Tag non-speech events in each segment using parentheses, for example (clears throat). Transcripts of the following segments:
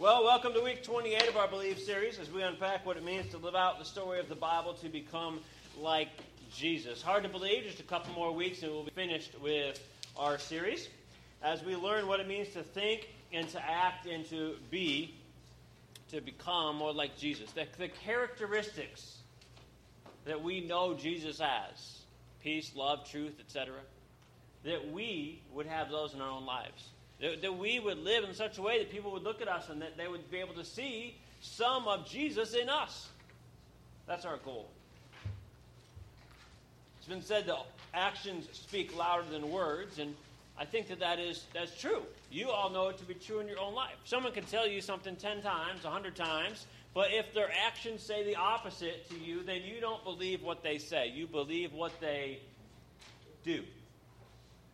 Well, welcome to week 28 of our Believe series as we unpack what it means to live out the story of the Bible to become like Jesus. Hard to believe, just a couple more weeks and we'll be finished with our series as we learn what it means to think and to act and to be, to become more like Jesus. The, the characteristics that we know Jesus has peace, love, truth, etc. that we would have those in our own lives. That, that we would live in such a way that people would look at us and that they would be able to see some of Jesus in us. That's our goal. It's been said that actions speak louder than words, and I think that that is that's true. You all know it to be true in your own life. Someone can tell you something 10 times, a 100 times, but if their actions say the opposite to you, then you don't believe what they say. You believe what they do.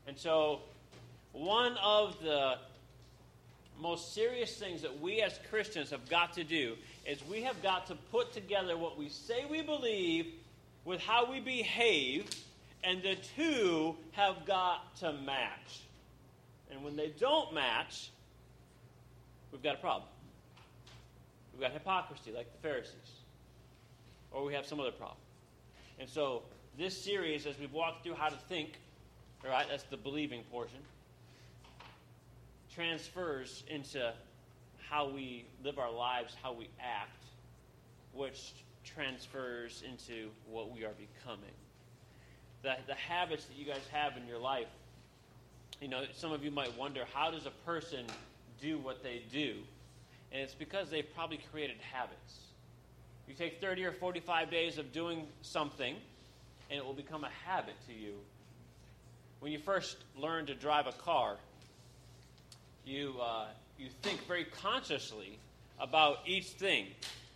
And so one of the most serious things that we as Christians have got to do is we have got to put together what we say we believe with how we behave, and the two have got to match. And when they don't match, we've got a problem. We've got hypocrisy, like the Pharisees, or we have some other problem. And so, this series, as we've walked through how to think, all right, that's the believing portion transfers into how we live our lives, how we act, which transfers into what we are becoming. The, the habits that you guys have in your life, you know, some of you might wonder how does a person do what they do? And it's because they've probably created habits. You take 30 or 45 days of doing something, and it will become a habit to you. When you first learn to drive a car, you, uh, you think very consciously about each thing.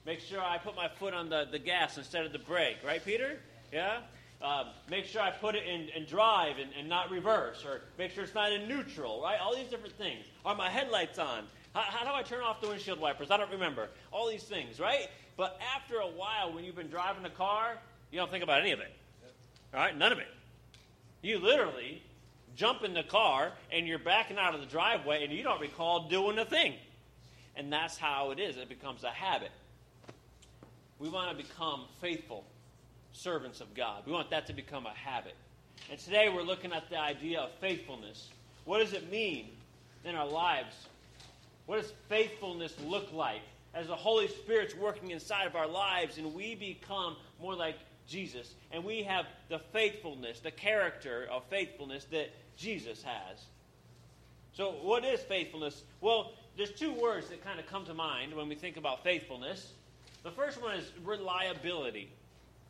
Make sure I put my foot on the, the gas instead of the brake, right, Peter? Yeah? Uh, make sure I put it in, in drive and, and, not reverse, or make sure it's not in neutral, right? All these different things. Are my headlights on? How, how do I turn off the windshield wipers? I don't remember. All these things, right? But after a while, when you've been driving a car, you don't think about any of it. All right? None of it. You literally jump in the car and you're backing out of the driveway and you don't recall doing a thing. And that's how it is. It becomes a habit. We want to become faithful servants of God. We want that to become a habit. And today we're looking at the idea of faithfulness. What does it mean in our lives? What does faithfulness look like as the Holy Spirit's working inside of our lives and we become more like Jesus and we have the faithfulness, the character of faithfulness that Jesus has. So, what is faithfulness? Well, there's two words that kind of come to mind when we think about faithfulness. The first one is reliability.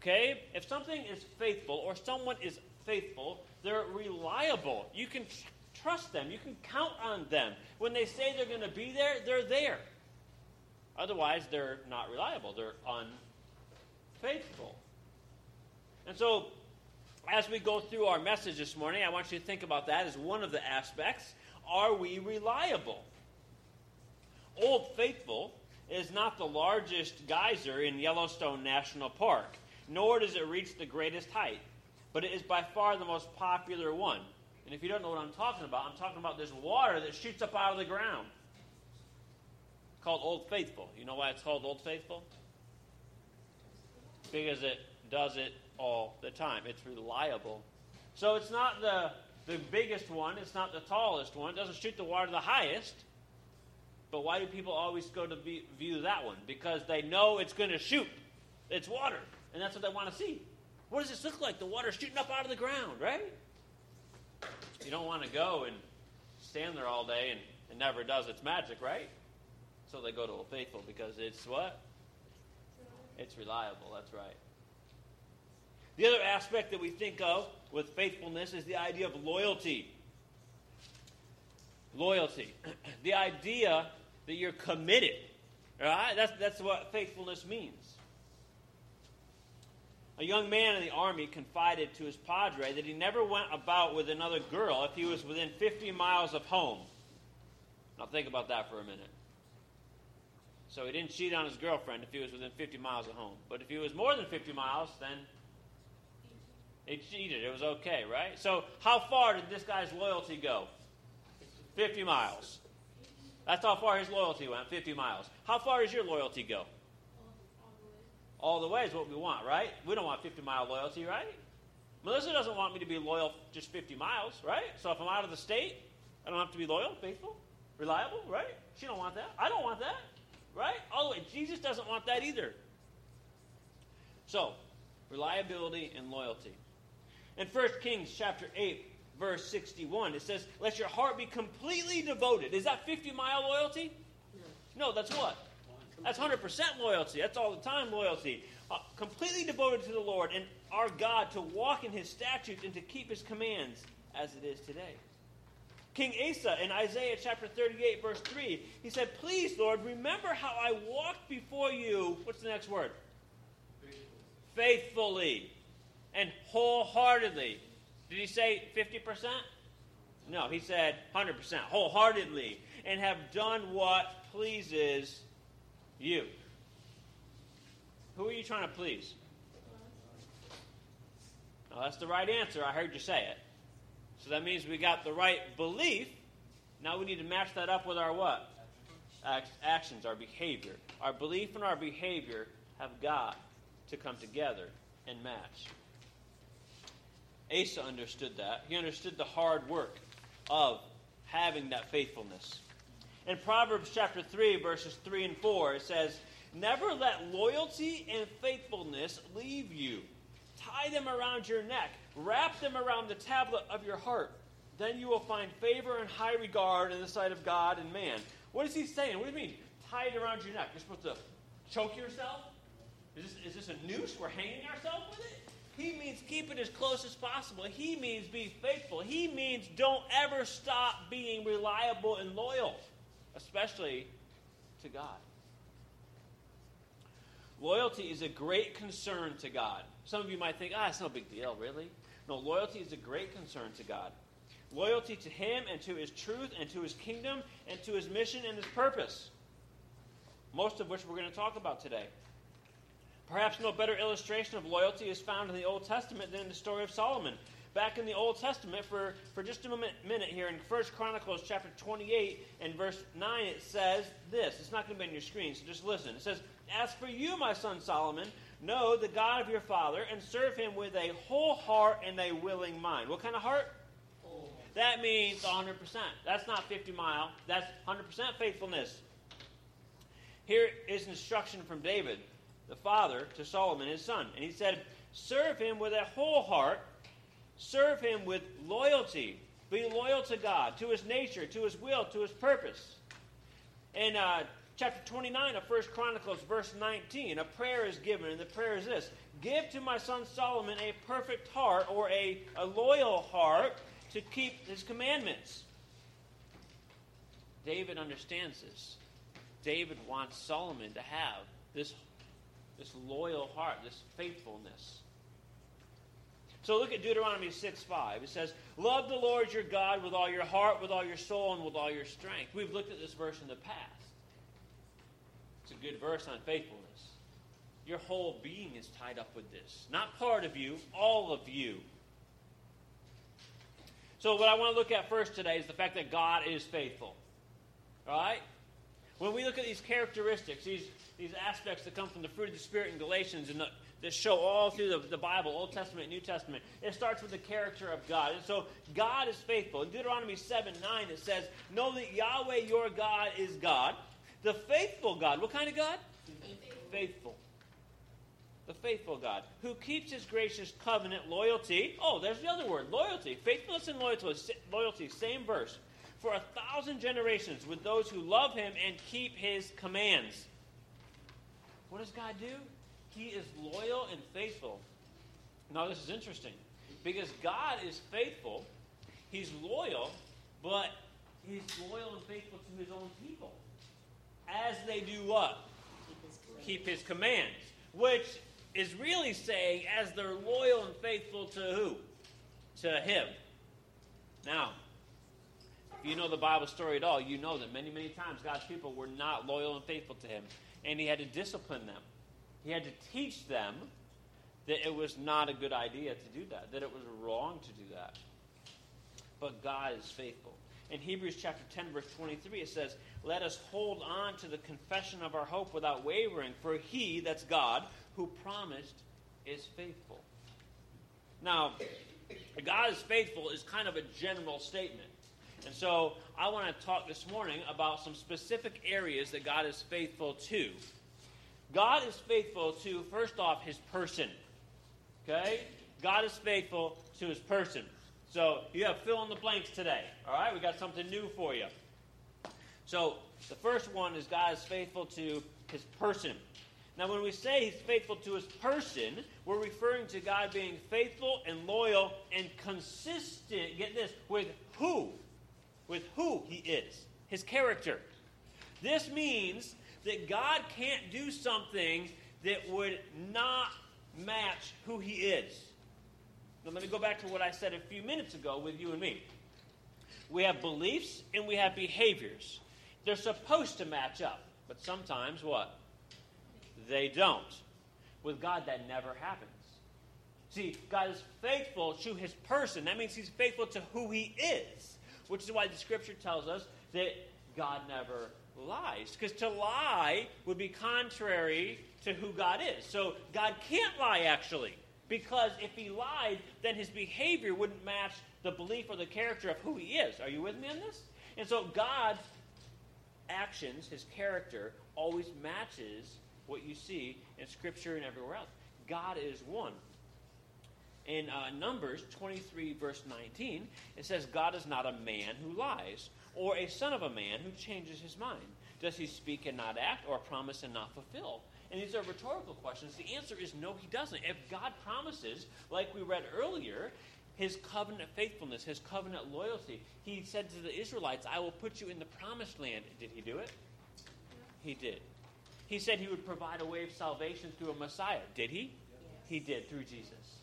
Okay? If something is faithful or someone is faithful, they're reliable. You can trust them, you can count on them. When they say they're going to be there, they're there. Otherwise, they're not reliable, they're unfaithful. And so, as we go through our message this morning, I want you to think about that as one of the aspects. Are we reliable? Old Faithful is not the largest geyser in Yellowstone National Park, nor does it reach the greatest height, but it is by far the most popular one. And if you don't know what I'm talking about, I'm talking about this water that shoots up out of the ground. called Old Faithful. You know why it's called Old Faithful? Because it does it all the time. It's reliable. So it's not the, the biggest one, it's not the tallest one, it doesn't shoot the water the highest. But why do people always go to view that one? Because they know it's going to shoot. It's water. And that's what they want to see. What does this look like? The water shooting up out of the ground, right? You don't want to go and stand there all day and it never does its magic, right? So they go to Old Faithful because it's what? It's reliable. That's right. The other aspect that we think of with faithfulness is the idea of loyalty. Loyalty. (clears throat) the idea that you're committed. Right? That's, that's what faithfulness means. A young man in the army confided to his padre that he never went about with another girl if he was within 50 miles of home. Now, think about that for a minute. So, he didn't cheat on his girlfriend if he was within 50 miles of home. But if he was more than 50 miles, then they cheated. It was okay, right? So, how far did this guy's loyalty go? 50 miles. That's how far his loyalty went, 50 miles. How far does your loyalty go? All the way is what we want, right? We don't want 50 mile loyalty, right? Melissa doesn't want me to be loyal just 50 miles, right? So if I'm out of the state, I don't have to be loyal, faithful, reliable, right? She don't want that. I don't want that, right? All the way. Jesus doesn't want that either. So, reliability and loyalty. In 1 Kings chapter 8, verse 61, it says, Let your heart be completely devoted. Is that 50 mile loyalty? No, that's what? That's 100% loyalty. That's all the time loyalty. Uh, completely devoted to the Lord and our God to walk in his statutes and to keep his commands as it is today. King Asa in Isaiah chapter 38, verse 3, he said, Please, Lord, remember how I walked before you. What's the next word? Faithfully, Faithfully and wholeheartedly. Did he say 50%? No, he said 100%, wholeheartedly, and have done what pleases you. Who are you trying to please? Now, that's the right answer. I heard you say it. So that means we got the right belief. Now we need to match that up with our what? Actions, our behavior. Our belief and our behavior have got to come together and match. Asa understood that. He understood the hard work of having that faithfulness. In Proverbs chapter 3, verses 3 and 4, it says, Never let loyalty and faithfulness leave you. Tie them around your neck, wrap them around the tablet of your heart. Then you will find favor and high regard in the sight of God and man. What is he saying? What do you mean? Tie it around your neck. You're supposed to choke yourself? Is this, is this a noose? We're hanging ourselves with it? He means keep it as close as possible. He means be faithful. He means don't ever stop being reliable and loyal, especially to God. Loyalty is a great concern to God. Some of you might think, ah, it's no big deal, really. No, loyalty is a great concern to God. Loyalty to Him and to His truth and to His kingdom and to His mission and His purpose. Most of which we're going to talk about today. Perhaps no better illustration of loyalty is found in the Old Testament than in the story of Solomon. Back in the Old Testament, for, for just a minute here, in 1 Chronicles chapter 28 and verse 9, it says this. It's not going to be on your screen, so just listen. It says, As for you, my son Solomon, know the God of your father and serve him with a whole heart and a willing mind. What kind of heart? That means 100%. That's not 50 mile, that's 100% faithfulness. Here is instruction from David the father, to Solomon, his son. And he said, Serve him with a whole heart, serve him with loyalty. Be loyal to God, to his nature, to his will, to his purpose. In uh, chapter 29 of First Chronicles, verse 19, a prayer is given, and the prayer is this Give to my son Solomon a perfect heart, or a, a loyal heart, to keep his commandments. David understands this. David wants Solomon to have this this loyal heart, this faithfulness. So look at Deuteronomy 6 5. It says, Love the Lord your God with all your heart, with all your soul, and with all your strength. We've looked at this verse in the past. It's a good verse on faithfulness. Your whole being is tied up with this. Not part of you, all of you. So, what I want to look at first today is the fact that God is faithful. All right? When we look at these characteristics, these these aspects that come from the fruit of the Spirit in Galatians and the, that show all through the, the Bible, Old Testament, New Testament. It starts with the character of God. And so God is faithful. In Deuteronomy 7 9, it says, Know that Yahweh your God is God, the faithful God. What kind of God? Faithful. faithful. The faithful God, who keeps his gracious covenant loyalty. Oh, there's the other word, loyalty. Faithfulness and loyalty, loyalty same verse. For a thousand generations with those who love him and keep his commands. What does God do? He is loyal and faithful. Now, this is interesting because God is faithful, He's loyal, but He's loyal and faithful to His own people. As they do what? Keep His, Keep his commands. Which is really saying, as they're loyal and faithful to who? To Him. Now, if you know the Bible story at all, you know that many, many times God's people were not loyal and faithful to Him and he had to discipline them. He had to teach them that it was not a good idea to do that, that it was wrong to do that. But God is faithful. In Hebrews chapter 10, verse 23, it says, Let us hold on to the confession of our hope without wavering, for he, that's God, who promised, is faithful. Now, God is faithful is kind of a general statement. And so I want to talk this morning about some specific areas that God is faithful to. God is faithful to, first off, his person. Okay? God is faithful to his person. So you have fill in the blanks today. All right? We got something new for you. So the first one is God is faithful to his person. Now, when we say he's faithful to his person, we're referring to God being faithful and loyal and consistent, get this, with who? With who he is, his character. This means that God can't do something that would not match who he is. Now, let me go back to what I said a few minutes ago with you and me. We have beliefs and we have behaviors. They're supposed to match up, but sometimes what? They don't. With God, that never happens. See, God is faithful to his person. That means he's faithful to who he is, which is why the scripture tells us that God never lies. Because to lie would be contrary to who God is. So God can't lie, actually. Because if he lied, then his behavior wouldn't match the belief or the character of who he is. Are you with me on this? And so God's actions, his character, always matches what you see in Scripture and everywhere else. God is one. In uh, Numbers 23, verse 19, it says, God is not a man who lies, or a son of a man who changes his mind. Does he speak and not act, or promise and not fulfill? And these are rhetorical questions. The answer is no, he doesn't. If God promises, like we read earlier, his covenant faithfulness, his covenant loyalty, he said to the Israelites, I will put you in the promised land. Did he do it? He did. He said he would provide a way of salvation through a Messiah. Did he? Yes. He did through Jesus.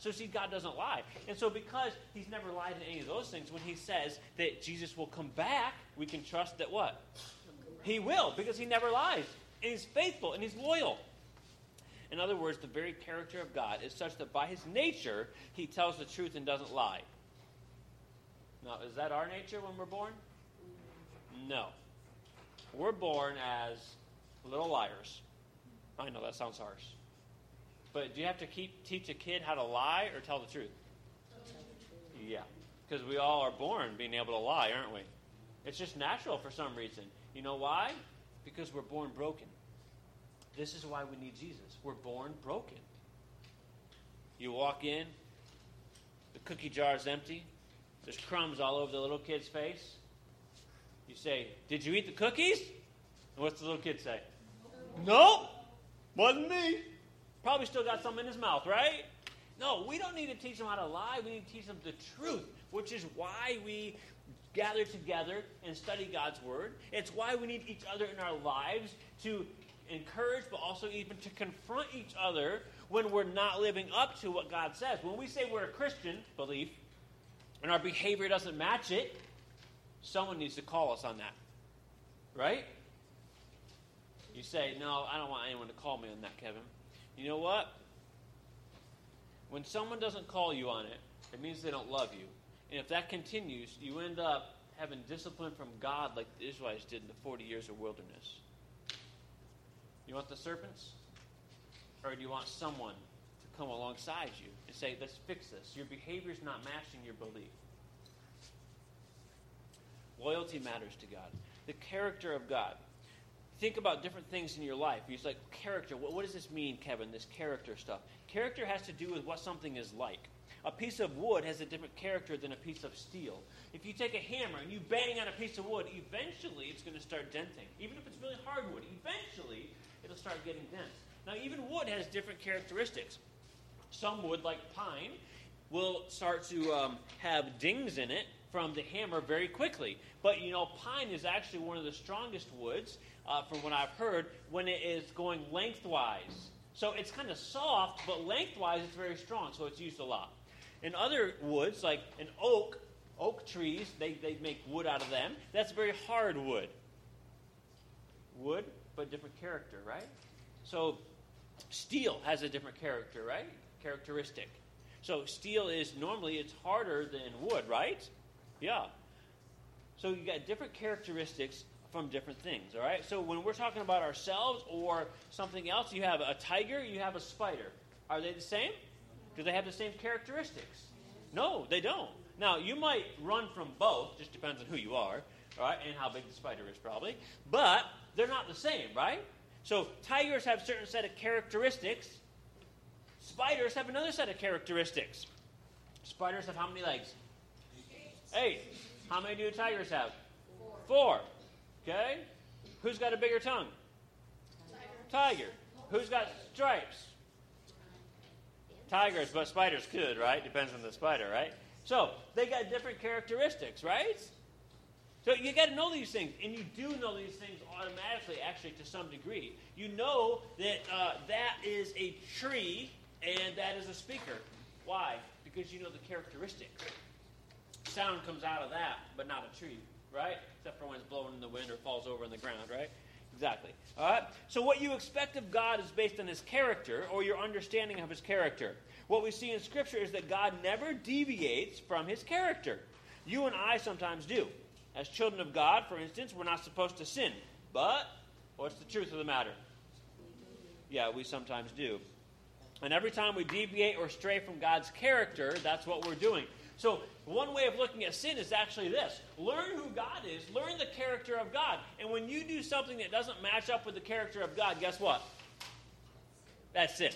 So, see, God doesn't lie. And so, because he's never lied in any of those things, when he says that Jesus will come back, we can trust that what? He will, because he never lies and he's faithful and he's loyal. In other words, the very character of God is such that by his nature, he tells the truth and doesn't lie. Now, is that our nature when we're born? No. We're born as little liars. I know that sounds harsh. But do you have to keep teach a kid how to lie or tell the truth? Yeah. Because we all are born being able to lie, aren't we? It's just natural for some reason. You know why? Because we're born broken. This is why we need Jesus. We're born broken. You walk in, the cookie jar is empty, there's crumbs all over the little kid's face. You say, Did you eat the cookies? And what's the little kid say? Nope, wasn't me. Probably still got some in his mouth, right? No, we don't need to teach them how to lie. We need to teach them the truth, which is why we gather together and study God's Word. It's why we need each other in our lives to encourage, but also even to confront each other when we're not living up to what God says. When we say we're a Christian belief and our behavior doesn't match it, someone needs to call us on that. Right? You say, No, I don't want anyone to call me on that, Kevin. You know what? When someone doesn't call you on it, it means they don't love you. And if that continues, you end up having discipline from God like the Israelites did in the 40 years of wilderness. You want the serpents? Or do you want someone to come alongside you and say, let's fix this? Your behavior is not matching your belief. Loyalty matters to God. The character of God. Think about different things in your life. You're like, character, what, what does this mean, Kevin, this character stuff? Character has to do with what something is like. A piece of wood has a different character than a piece of steel. If you take a hammer and you bang on a piece of wood, eventually it's going to start denting. Even if it's really hard wood, eventually it'll start getting dense. Now, even wood has different characteristics. Some wood, like pine, will start to um, have dings in it from the hammer very quickly. But you know, pine is actually one of the strongest woods, uh, from what I've heard, when it is going lengthwise. So it's kind of soft, but lengthwise it's very strong, so it's used a lot. In other woods, like an oak, oak trees, they, they make wood out of them. That's very hard wood. Wood, but different character, right? So steel has a different character, right? Characteristic. So steel is normally it's harder than wood, right? Yeah. So you got different characteristics from different things, all right? So when we're talking about ourselves or something else, you have a tiger, you have a spider. Are they the same? Do they have the same characteristics? No, they don't. Now, you might run from both, just depends on who you are, all right, and how big the spider is probably, but they're not the same, right? So tigers have certain set of characteristics. Spiders have another set of characteristics. Spiders have how many legs? Eight. How many do tigers have? Four. Four. Okay? Who's got a bigger tongue? Tiger. Tiger. Who's got stripes? Tigers, but spiders could, right? Depends on the spider, right? So they got different characteristics, right? So you got to know these things, and you do know these things automatically, actually, to some degree. You know that uh, that is a tree and that is a speaker. Why? Because you know the characteristics. Sound comes out of that, but not a tree, right? Except for when it's blowing in the wind or falls over in the ground, right? Exactly. All right? So, what you expect of God is based on his character or your understanding of his character. What we see in Scripture is that God never deviates from his character. You and I sometimes do. As children of God, for instance, we're not supposed to sin. But what's the truth of the matter? Yeah, we sometimes do. And every time we deviate or stray from God's character, that's what we're doing. So, one way of looking at sin is actually this learn who God is, learn the character of God. And when you do something that doesn't match up with the character of God, guess what? That's sin.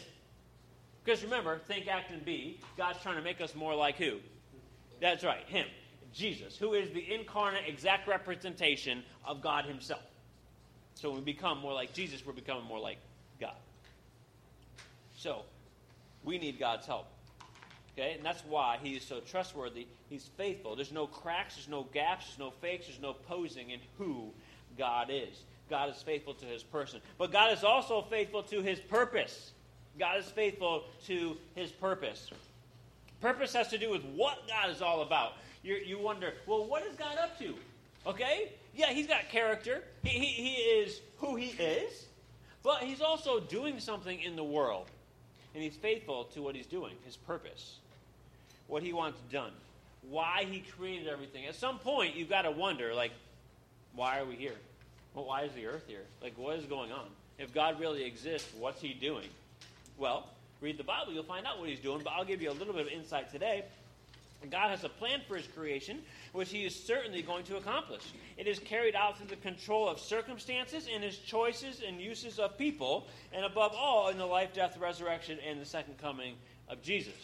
Because remember, think, act, and be. God's trying to make us more like who? That's right, Him, Jesus, who is the incarnate, exact representation of God Himself. So when we become more like Jesus, we're becoming more like God. So, we need God's help. Okay? And that's why He is so trustworthy. He's faithful. There's no cracks, there's no gaps, there's no fakes, there's no posing in who God is. God is faithful to His person. But God is also faithful to His purpose. God is faithful to his purpose. Purpose has to do with what God is all about. you you wonder, well, what is God up to? Okay? Yeah, he's got character. He, he, he is who he is. But he's also doing something in the world. And he's faithful to what he's doing, his purpose, what he wants done, why he created everything. At some point, you've got to wonder, like, why are we here? Well, why is the earth here? Like, what is going on? If God really exists, what's he doing? Well, read the Bible, you'll find out what he's doing, but I'll give you a little bit of insight today. God has a plan for his creation, which he is certainly going to accomplish. It is carried out through the control of circumstances and his choices and uses of people, and above all, in the life, death, resurrection, and the second coming of Jesus.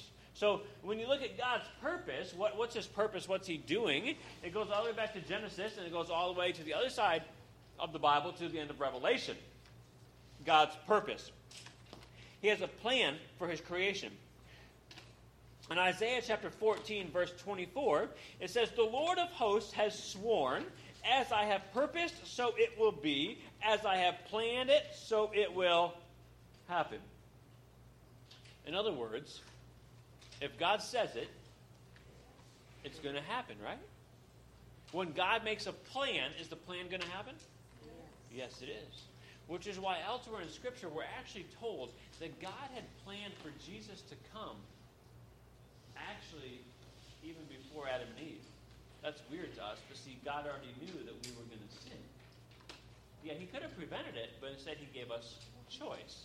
So when you look at God's purpose, what, what's his purpose? What's he doing? It goes all the way back to Genesis, and it goes all the way to the other side of the Bible to the end of Revelation. God's purpose. He has a plan for his creation. In Isaiah chapter 14, verse 24, it says, The Lord of hosts has sworn, As I have purposed, so it will be. As I have planned it, so it will happen. In other words, if God says it, it's going to happen, right? When God makes a plan, is the plan going to happen? Yes. yes, it is. Which is why elsewhere in Scripture we're actually told that God had planned for Jesus to come actually even before Adam and Eve. That's weird to us, but see, God already knew that we were going to sin. Yeah, He could have prevented it, but instead He gave us choice.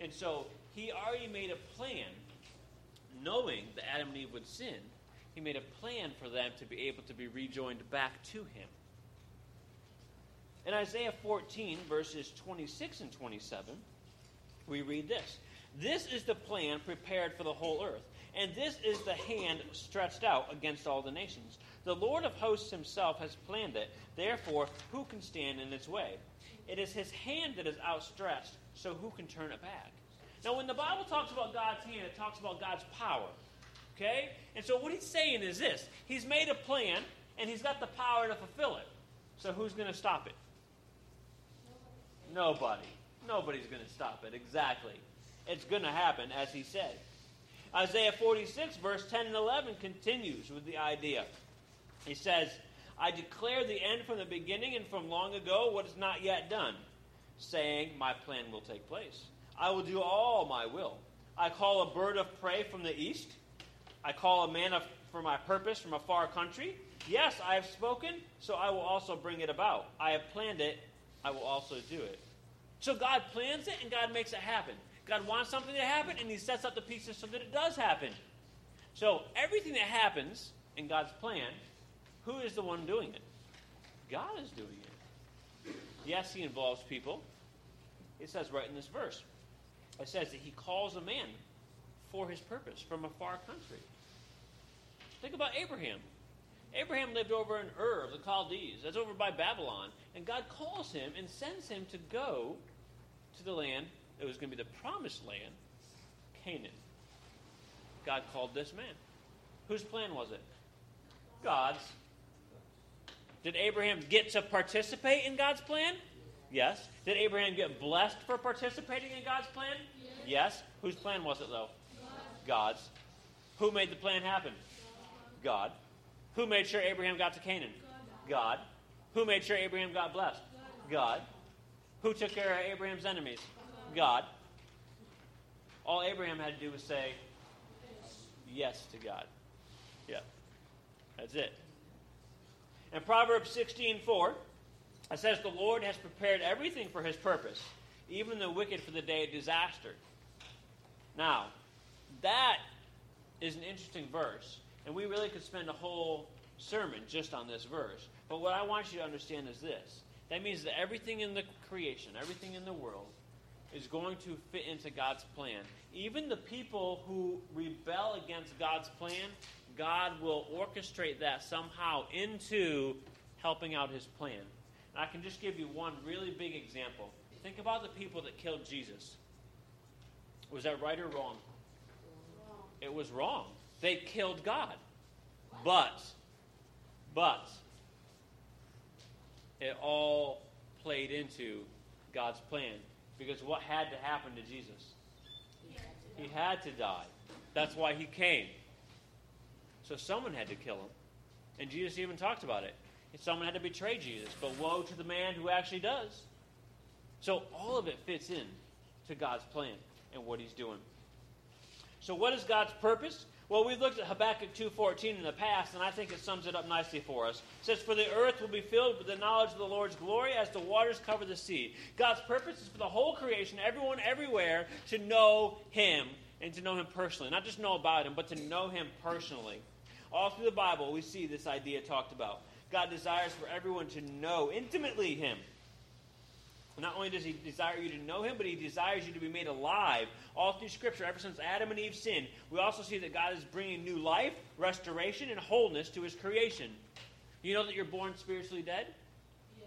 And so He already made a plan, knowing that Adam and Eve would sin. He made a plan for them to be able to be rejoined back to Him. In Isaiah 14, verses 26 and 27, we read this This is the plan prepared for the whole earth, and this is the hand stretched out against all the nations. The Lord of hosts himself has planned it. Therefore, who can stand in its way? It is his hand that is outstretched, so who can turn it back? Now, when the Bible talks about God's hand, it talks about God's power. Okay? And so what he's saying is this He's made a plan, and he's got the power to fulfill it. So who's going to stop it? Nobody. Nobody's going to stop it. Exactly. It's going to happen, as he said. Isaiah 46, verse 10 and 11, continues with the idea. He says, I declare the end from the beginning and from long ago what is not yet done, saying, My plan will take place. I will do all my will. I call a bird of prey from the east. I call a man of, for my purpose from a far country. Yes, I have spoken, so I will also bring it about. I have planned it, I will also do it. So God plans it and God makes it happen. God wants something to happen and He sets up the pieces so that it does happen. So everything that happens in God's plan, who is the one doing it? God is doing it. Yes, He involves people. It says right in this verse. It says that He calls a man for His purpose from a far country. Think about Abraham. Abraham lived over in Ur of the Chaldees. That's over by Babylon. And God calls him and sends him to go to the land that was going to be the promised land, Canaan. God called this man. Whose plan was it? God's. Did Abraham get to participate in God's plan? Yes. Did Abraham get blessed for participating in God's plan? Yes. yes. Whose plan was it, though? God's. Who made the plan happen? God. Who made sure Abraham got to Canaan? God. Who made sure Abraham got blessed? God. Who took care of Abraham's enemies? God. All Abraham had to do was say yes to God. Yeah. That's it. In Proverbs 16:4, it says the Lord has prepared everything for his purpose, even the wicked for the day of disaster. Now, that is an interesting verse and we really could spend a whole sermon just on this verse. But what I want you to understand is this that means that everything in the creation, everything in the world, is going to fit into God's plan. Even the people who rebel against God's plan, God will orchestrate that somehow into helping out his plan. And I can just give you one really big example. Think about the people that killed Jesus. Was that right or wrong? wrong. It was wrong. They killed God. But, but, it all played into God's plan. Because what had to happen to Jesus? He had to die. That's why he came. So someone had to kill him. And Jesus even talked about it. Someone had to betray Jesus. But woe to the man who actually does. So all of it fits in to God's plan and what he's doing. So what is God's purpose? Well, we've looked at Habakkuk 2.14 in the past, and I think it sums it up nicely for us. It says, For the earth will be filled with the knowledge of the Lord's glory as the waters cover the sea. God's purpose is for the whole creation, everyone everywhere, to know Him and to know Him personally. Not just know about Him, but to know Him personally. All through the Bible, we see this idea talked about. God desires for everyone to know intimately Him. Not only does he desire you to know him, but he desires you to be made alive. All through Scripture, ever since Adam and Eve sinned, we also see that God is bringing new life, restoration, and wholeness to his creation. You know that you're born spiritually dead?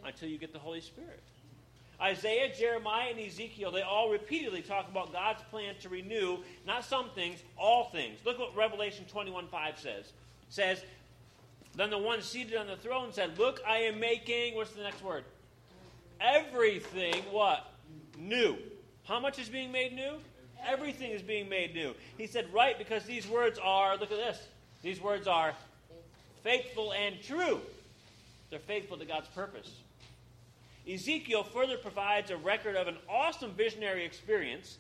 Until you get the Holy Spirit. Isaiah, Jeremiah, and Ezekiel, they all repeatedly talk about God's plan to renew, not some things, all things. Look what Revelation 21 5 says. It says, Then the one seated on the throne said, Look, I am making, what's the next word? everything what? New. How much is being made new? Everything is being made new. He said, right, because these words are, look at this. These words are faithful and true. They're faithful to God's purpose. Ezekiel further provides a record of an awesome visionary experience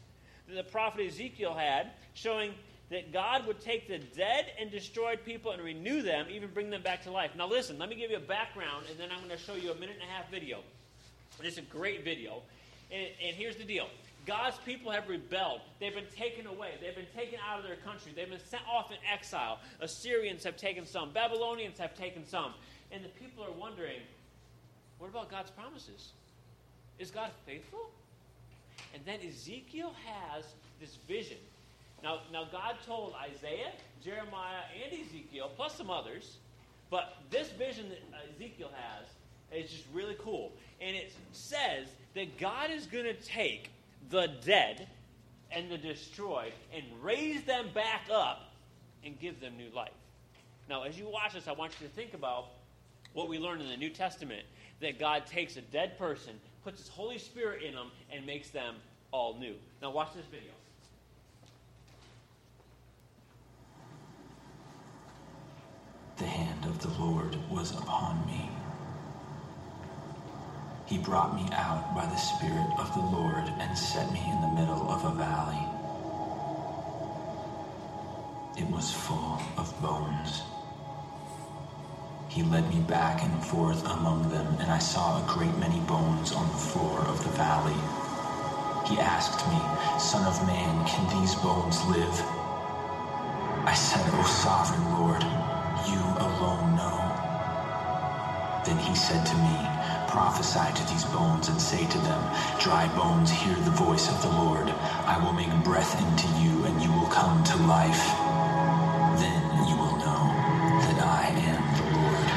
that the prophet Ezekiel had, showing that God would take the dead and destroyed people and renew them, even bring them back to life. Now, listen, let me give you a background, and then I'm going to show you a minute and a half video. It's a great video. And, and here's the deal God's people have rebelled. They've been taken away. They've been taken out of their country. They've been sent off in exile. Assyrians have taken some. Babylonians have taken some. And the people are wondering, what about God's promises? Is God faithful? And then Ezekiel has this vision. Now, now God told Isaiah, Jeremiah, and Ezekiel, plus some others, but this vision that Ezekiel has is just really cool and it says that God is going to take the dead and the destroyed and raise them back up and give them new life. Now, as you watch this, I want you to think about what we learned in the New Testament that God takes a dead person, puts His Holy Spirit in them, and makes them all new. Now, watch this video. The hand of the Lord was upon me he brought me out by the Spirit of the Lord and set me in the middle of a valley. It was full of bones. He led me back and forth among them, and I saw a great many bones on the floor of the valley. He asked me, Son of man, can these bones live? I said, O sovereign Lord, Then he said to me, Prophesy to these bones and say to them, Dry bones, hear the voice of the Lord. I will make breath into you, and you will come to life. Then you will know that I am the Lord.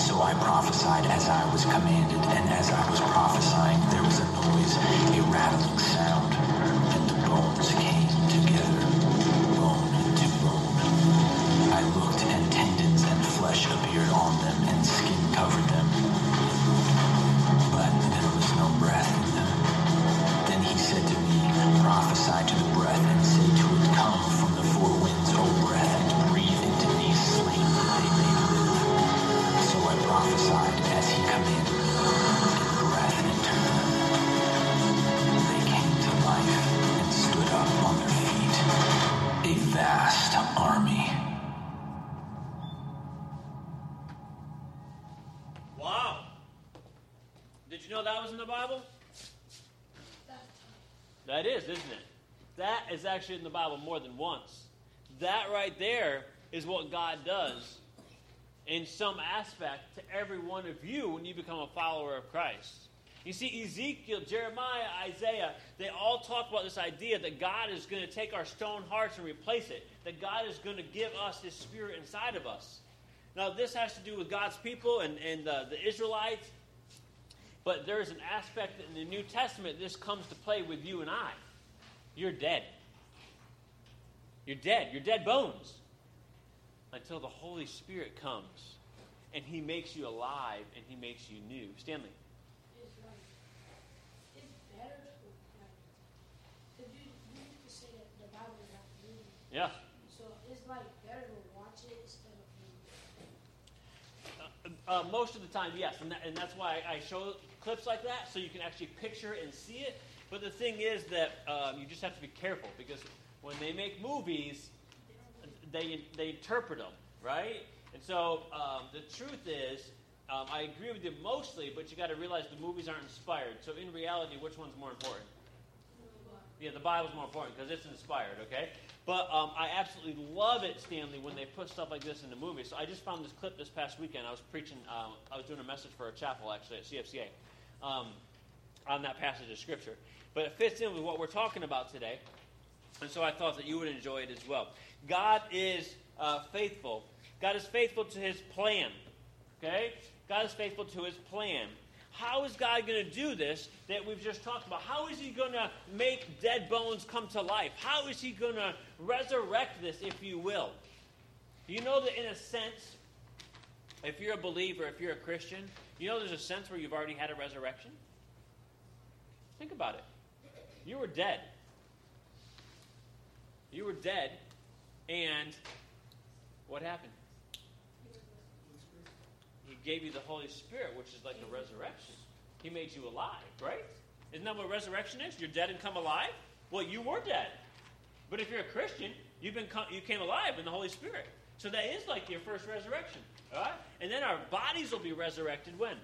So I prophesied as I was commanded, and as I was prophesying, actually in the Bible more than once. That right there is what God does in some aspect to every one of you when you become a follower of Christ. You see, Ezekiel, Jeremiah, Isaiah, they all talk about this idea that God is going to take our stone hearts and replace it, that God is going to give us His Spirit inside of us. Now, this has to do with God's people and, and uh, the Israelites, but there's an aspect in the New Testament this comes to play with you and I. You're dead. You're dead. You're dead bones until the Holy Spirit comes and He makes you alive and He makes you new. Stanley. is like, it's better to, like, because you, you used to say that the Bible is like a movie. Yeah. So it's like better to watch it instead of. Uh, uh, most of the time, yes, and, that, and that's why I show clips like that so you can actually picture and see it. But the thing is that um, you just have to be careful because when they make movies, they they interpret them, right? And so um, the truth is, um, I agree with you mostly, but you got to realize the movies aren't inspired. So in reality, which one's more important? Yeah, the Bible's more important because it's inspired, okay? But um, I absolutely love it, Stanley, when they put stuff like this in the movies. So I just found this clip this past weekend. I was preaching, um, I was doing a message for a chapel actually at CFCA um, on that passage of Scripture. But it fits in with what we're talking about today. And so I thought that you would enjoy it as well. God is uh, faithful. God is faithful to his plan. Okay? God is faithful to his plan. How is God going to do this that we've just talked about? How is he going to make dead bones come to life? How is he going to resurrect this, if you will? You know that in a sense, if you're a believer, if you're a Christian, you know there's a sense where you've already had a resurrection? Think about it. You were dead. You were dead, and what happened? He gave you the Holy Spirit, which is like a resurrection. He made you alive, right? Isn't that what resurrection is? You're dead and come alive? Well, you were dead. But if you're a Christian, you've been you came alive in the Holy Spirit. So that is like your first resurrection. All right? And then our bodies will be resurrected when?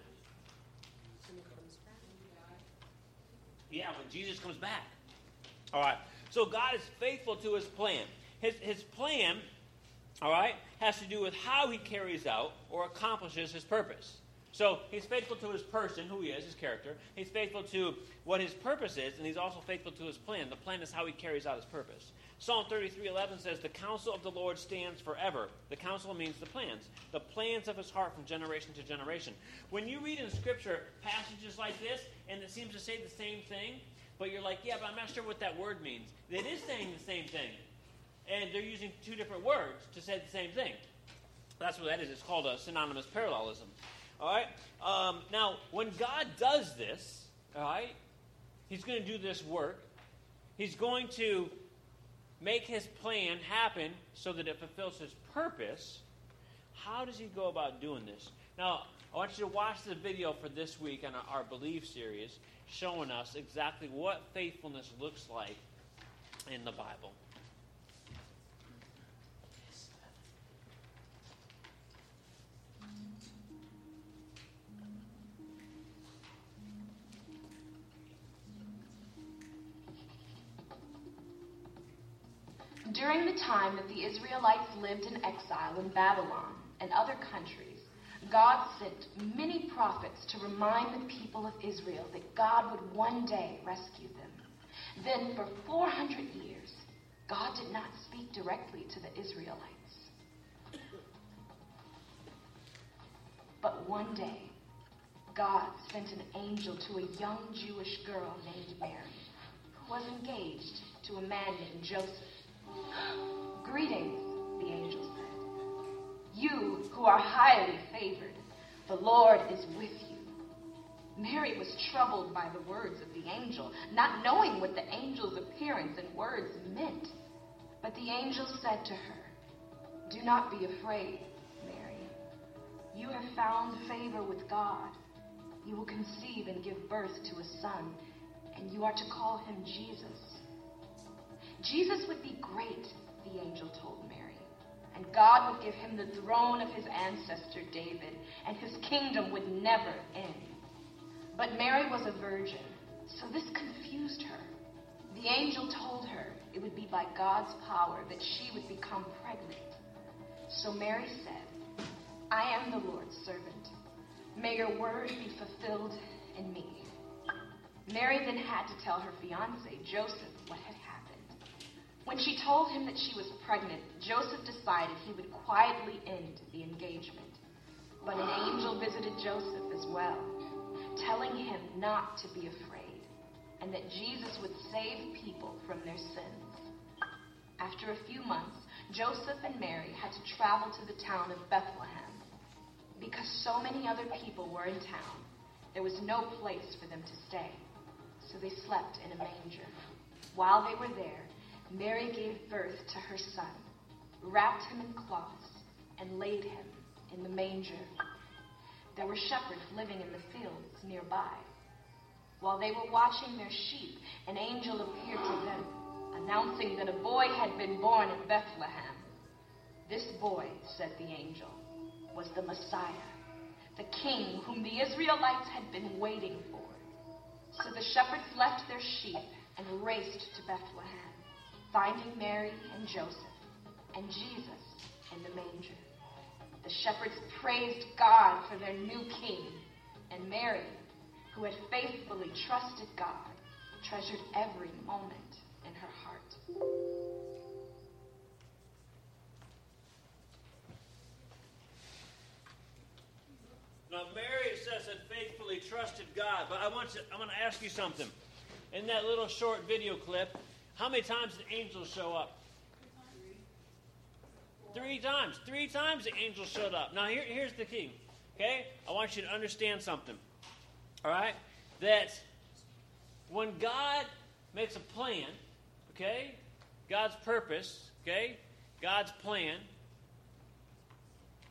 Yeah, when Jesus comes back. All right. So God is faithful to his plan. His, his plan, all right, has to do with how he carries out or accomplishes his purpose. So he's faithful to his person, who he is, his character. He's faithful to what his purpose is, and he's also faithful to his plan. The plan is how he carries out his purpose. Psalm 33:11 says, "The counsel of the Lord stands forever." The counsel means the plans, the plans of his heart from generation to generation. When you read in Scripture passages like this, and it seems to say the same thing, but you're like, "Yeah, but I'm not sure what that word means." It is saying the same thing, and they're using two different words to say the same thing. That's what that is. It's called a synonymous parallelism. All right. Um, now, when God does this, all right, He's going to do this work. He's going to make His plan happen so that it fulfills His purpose. How does He go about doing this? Now, I want you to watch the video for this week on our Believe series showing us exactly what faithfulness looks like in the Bible. During the time that the Israelites lived in exile in Babylon and other countries, God sent many prophets to remind the people of Israel that God would one day rescue them. Then, for 400 years, God did not speak directly to the Israelites. But one day, God sent an angel to a young Jewish girl named Mary, who was engaged to a man named Joseph. (gasps) Greetings, the angel. You who are highly favored, the Lord is with you. Mary was troubled by the words of the angel, not knowing what the angel's appearance and words meant. But the angel said to her, Do not be afraid, Mary. You have found favor with God. You will conceive and give birth to a son, and you are to call him Jesus. Jesus would be great, the angel told and God would give him the throne of his ancestor David, and his kingdom would never end. But Mary was a virgin, so this confused her. The angel told her it would be by God's power that she would become pregnant. So Mary said, I am the Lord's servant. May your word be fulfilled in me. Mary then had to tell her fiance, Joseph, what had happened. When she told him that she was pregnant, Joseph decided he would quietly end the engagement. But an angel visited Joseph as well telling him not to be afraid and that Jesus would save people from their sins. After a few months, Joseph and Mary had to travel to the town of Bethlehem. Because so many other people were in town, there was no place for them to stay. So they slept in a manger. While they were there, Mary gave birth to her son, wrapped him in cloths, and laid him in the manger. There were shepherds living in the fields nearby. While they were watching their sheep, an angel appeared to them, announcing that a boy had been born in Bethlehem. This boy, said the angel, was the Messiah, the king whom the Israelites had been waiting for. So the shepherds left their sheep and raced to Bethlehem, finding Mary and Joseph and Jesus in the manger. The shepherds praised God for their new king, and Mary, who had faithfully trusted God, treasured every moment in her heart. Now, Mary, says, that faithfully trusted God. But I want to, I'm going to ask you something. In that little short video clip, how many times did angels show up? Three times. Three times the angels showed up. Now, here, here's the key. Okay? I want you to understand something. All right? That when God makes a plan, okay? God's purpose, okay? God's plan,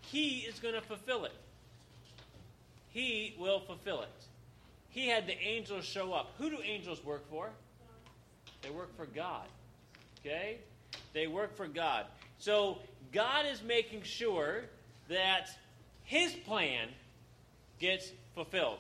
He is going to fulfill it. He will fulfill it. He had the angels show up. Who do angels work for? They work for God. Okay? They work for God. So God is making sure that his plan gets fulfilled.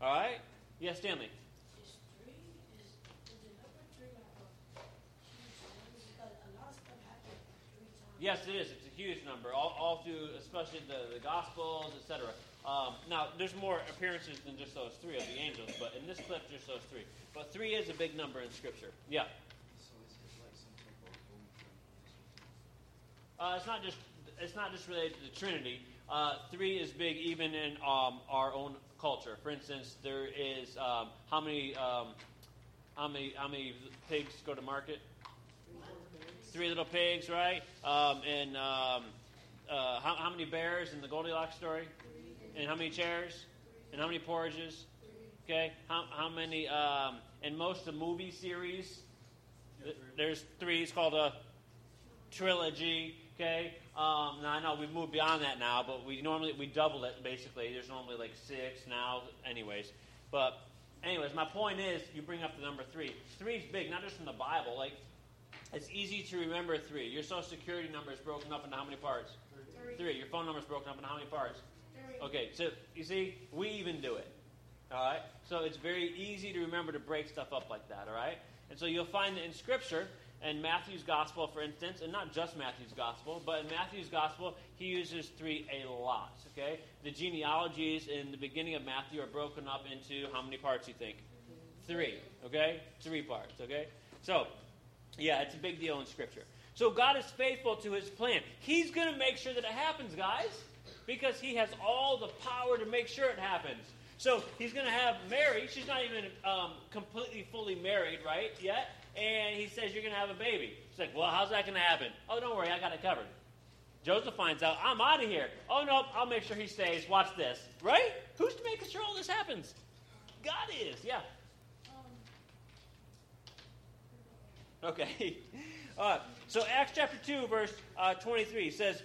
All right? Yes, Stanley. Is three, is, is the number three like a huge number? Because a lot of stuff happens three times. Yes, it is. It's a huge number, all, all through, especially the, the Gospels, etc. Um, now, there's more appearances than just those three of the angels, but in this clip, just those three. But three is a big number in Scripture. Yeah. Uh, it's not just it's not just related to the Trinity. Uh, three is big even in um, our own culture. For instance, there is um, how many um, how many how many pigs go to market? Three little pigs, right? Um, and um, uh, how, how many bears in the Goldilocks story? And how many chairs? And how many porridges? Okay. How, how many? Um, in most of the movie series, th- there's three. It's called a trilogy. Okay. Um, now I know we've moved beyond that now, but we normally we double it basically. There's normally like six now, anyways. But anyways, my point is, you bring up the number three. Three is big, not just from the Bible. Like it's easy to remember three. Your social security number is broken up into how many parts? Three. Three. Your phone number is broken up into how many parts? Okay, so you see, we even do it. All right? So it's very easy to remember to break stuff up like that, all right? And so you'll find that in Scripture in Matthew's gospel, for instance, and not just Matthew's gospel, but in Matthew's gospel, he uses three a lot. Okay, the genealogies in the beginning of Matthew are broken up into how many parts? You think? Three. Okay, three parts. Okay, so yeah, it's a big deal in Scripture. So God is faithful to His plan. He's going to make sure that it happens, guys, because He has all the power to make sure it happens. So He's going to have Mary. She's not even um, completely fully married, right? Yet and he says, You're going to have a baby. She's like, Well, how's that going to happen? Oh, don't worry, I got it covered. Joseph finds out, I'm out of here. Oh, no, I'll make sure he stays. Watch this. Right? Who's making sure all this happens? God is, yeah. Okay. (laughs) Uh, so Acts chapter 2, verse uh, 23 says,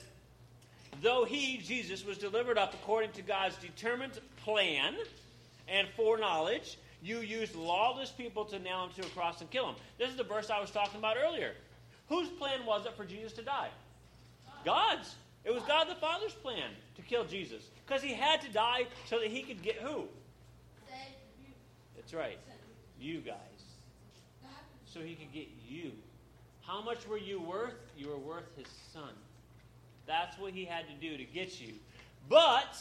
Though he, Jesus, was delivered up according to God's determined plan and foreknowledge, you used lawless people to nail him to a cross and kill him. This is the verse I was talking about earlier. Whose plan was it for Jesus to die? God's. It was God the Father's plan to kill Jesus. Because he had to die so that he could get who? That's right. You guys. So he could get you. How much were you worth? You were worth his son. That's what he had to do to get you. But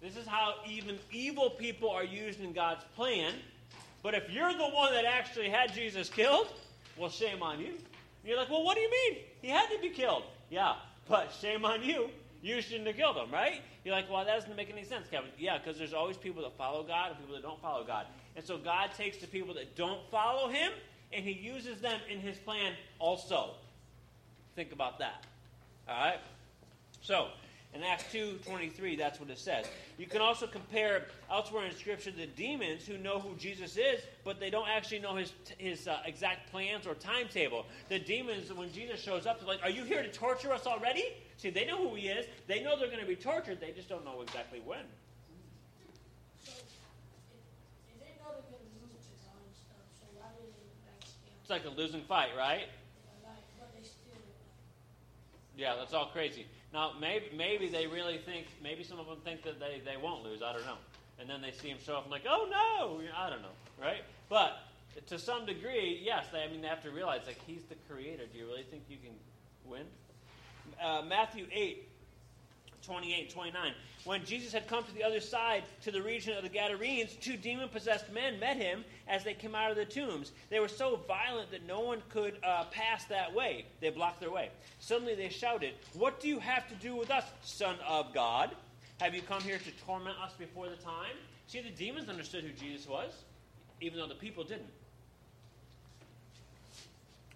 this is how even evil people are used in God's plan. But if you're the one that actually had Jesus killed, well, shame on you. And you're like, well, what do you mean? He had to be killed. Yeah, but shame on you. You shouldn't have killed him, right? You're like, well, that doesn't make any sense, Kevin. Yeah, because there's always people that follow God and people that don't follow God. And so God takes the people that don't follow Him and He uses them in His plan also. Think about that. All right? So, in Acts 2.23, that's what it says. You can also compare elsewhere in Scripture the demons who know who Jesus is, but they don't actually know his, his uh, exact plans or timetable. The demons, when Jesus shows up, they're like, Are you here to torture us already? See, they know who he is. They know they're going to be tortured. They just don't know exactly when. So, if, if they know they're gonna lose to God and stuff, so why did they like scam? It's like a losing fight, right? Like, but they still, Yeah, that's all crazy. Now, maybe, maybe they really think, maybe some of them think that they, they won't lose. I don't know. And then they see him show up and like, oh no, I don't know, right? But to some degree, yes, they, I mean, they have to realize, like, he's the creator. Do you really think you can win? Uh, Matthew 8, 28 and 29. When Jesus had come to the other side, to the region of the Gadarenes, two demon possessed men met him as they came out of the tombs. They were so violent that no one could uh, pass that way. They blocked their way. Suddenly they shouted, What do you have to do with us, Son of God? Have you come here to torment us before the time? See, the demons understood who Jesus was, even though the people didn't.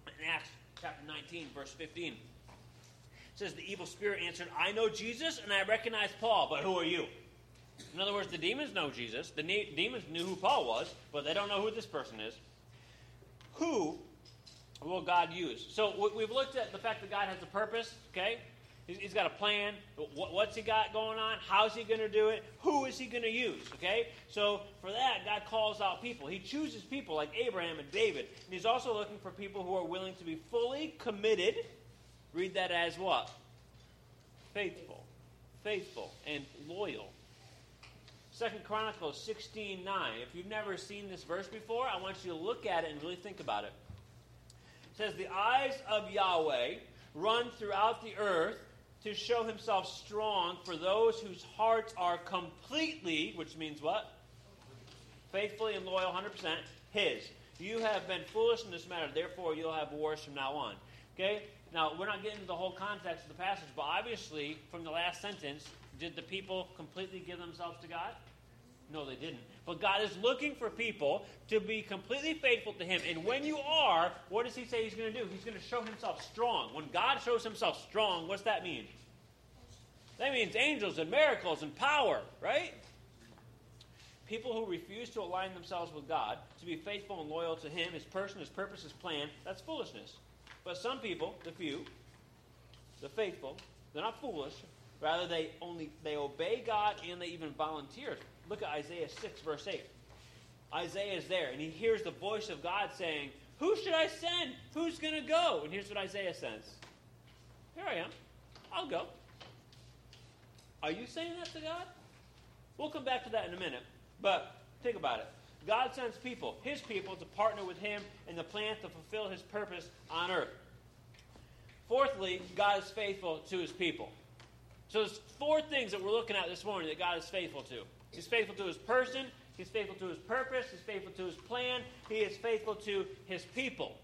In Acts chapter 19, verse 15 says the evil spirit answered, I know Jesus and I recognize Paul, but who are you? In other words, the demons know Jesus. The ne- demons knew who Paul was, but they don't know who this person is. Who will God use? So we've looked at the fact that God has a purpose, okay? He's got a plan. What's he got going on? How's he going to do it? Who is he going to use? Okay? So for that, God calls out people. He chooses people like Abraham and David. And he's also looking for people who are willing to be fully committed Read that as what? Faithful. Faithful and loyal. Second Chronicles 16 9. If you've never seen this verse before, I want you to look at it and really think about it. It says, The eyes of Yahweh run throughout the earth to show himself strong for those whose hearts are completely, which means what? Faithfully and loyal, 100%, his. You have been foolish in this matter, therefore you'll have wars from now on. Okay? Now, we're not getting into the whole context of the passage, but obviously, from the last sentence, did the people completely give themselves to God? No, they didn't. But God is looking for people to be completely faithful to Him. And when you are, what does He say He's going to do? He's going to show Himself strong. When God shows Himself strong, what's that mean? That means angels and miracles and power, right? People who refuse to align themselves with God, to be faithful and loyal to Him, His person, His purpose, His plan, that's foolishness. But some people, the few, the faithful, they're not foolish. Rather, they only they obey God and they even volunteer. Look at Isaiah 6, verse 8. Isaiah is there, and he hears the voice of God saying, Who should I send? Who's going to go? And here's what Isaiah says Here I am. I'll go. Are you saying that to God? We'll come back to that in a minute. But think about it. God sends people, his people, to partner with him in the plan to fulfill his purpose on earth. Fourthly, God is faithful to his people. So there's four things that we're looking at this morning that God is faithful to. He's faithful to his person, he's faithful to his purpose, he's faithful to his plan, he is faithful to his people.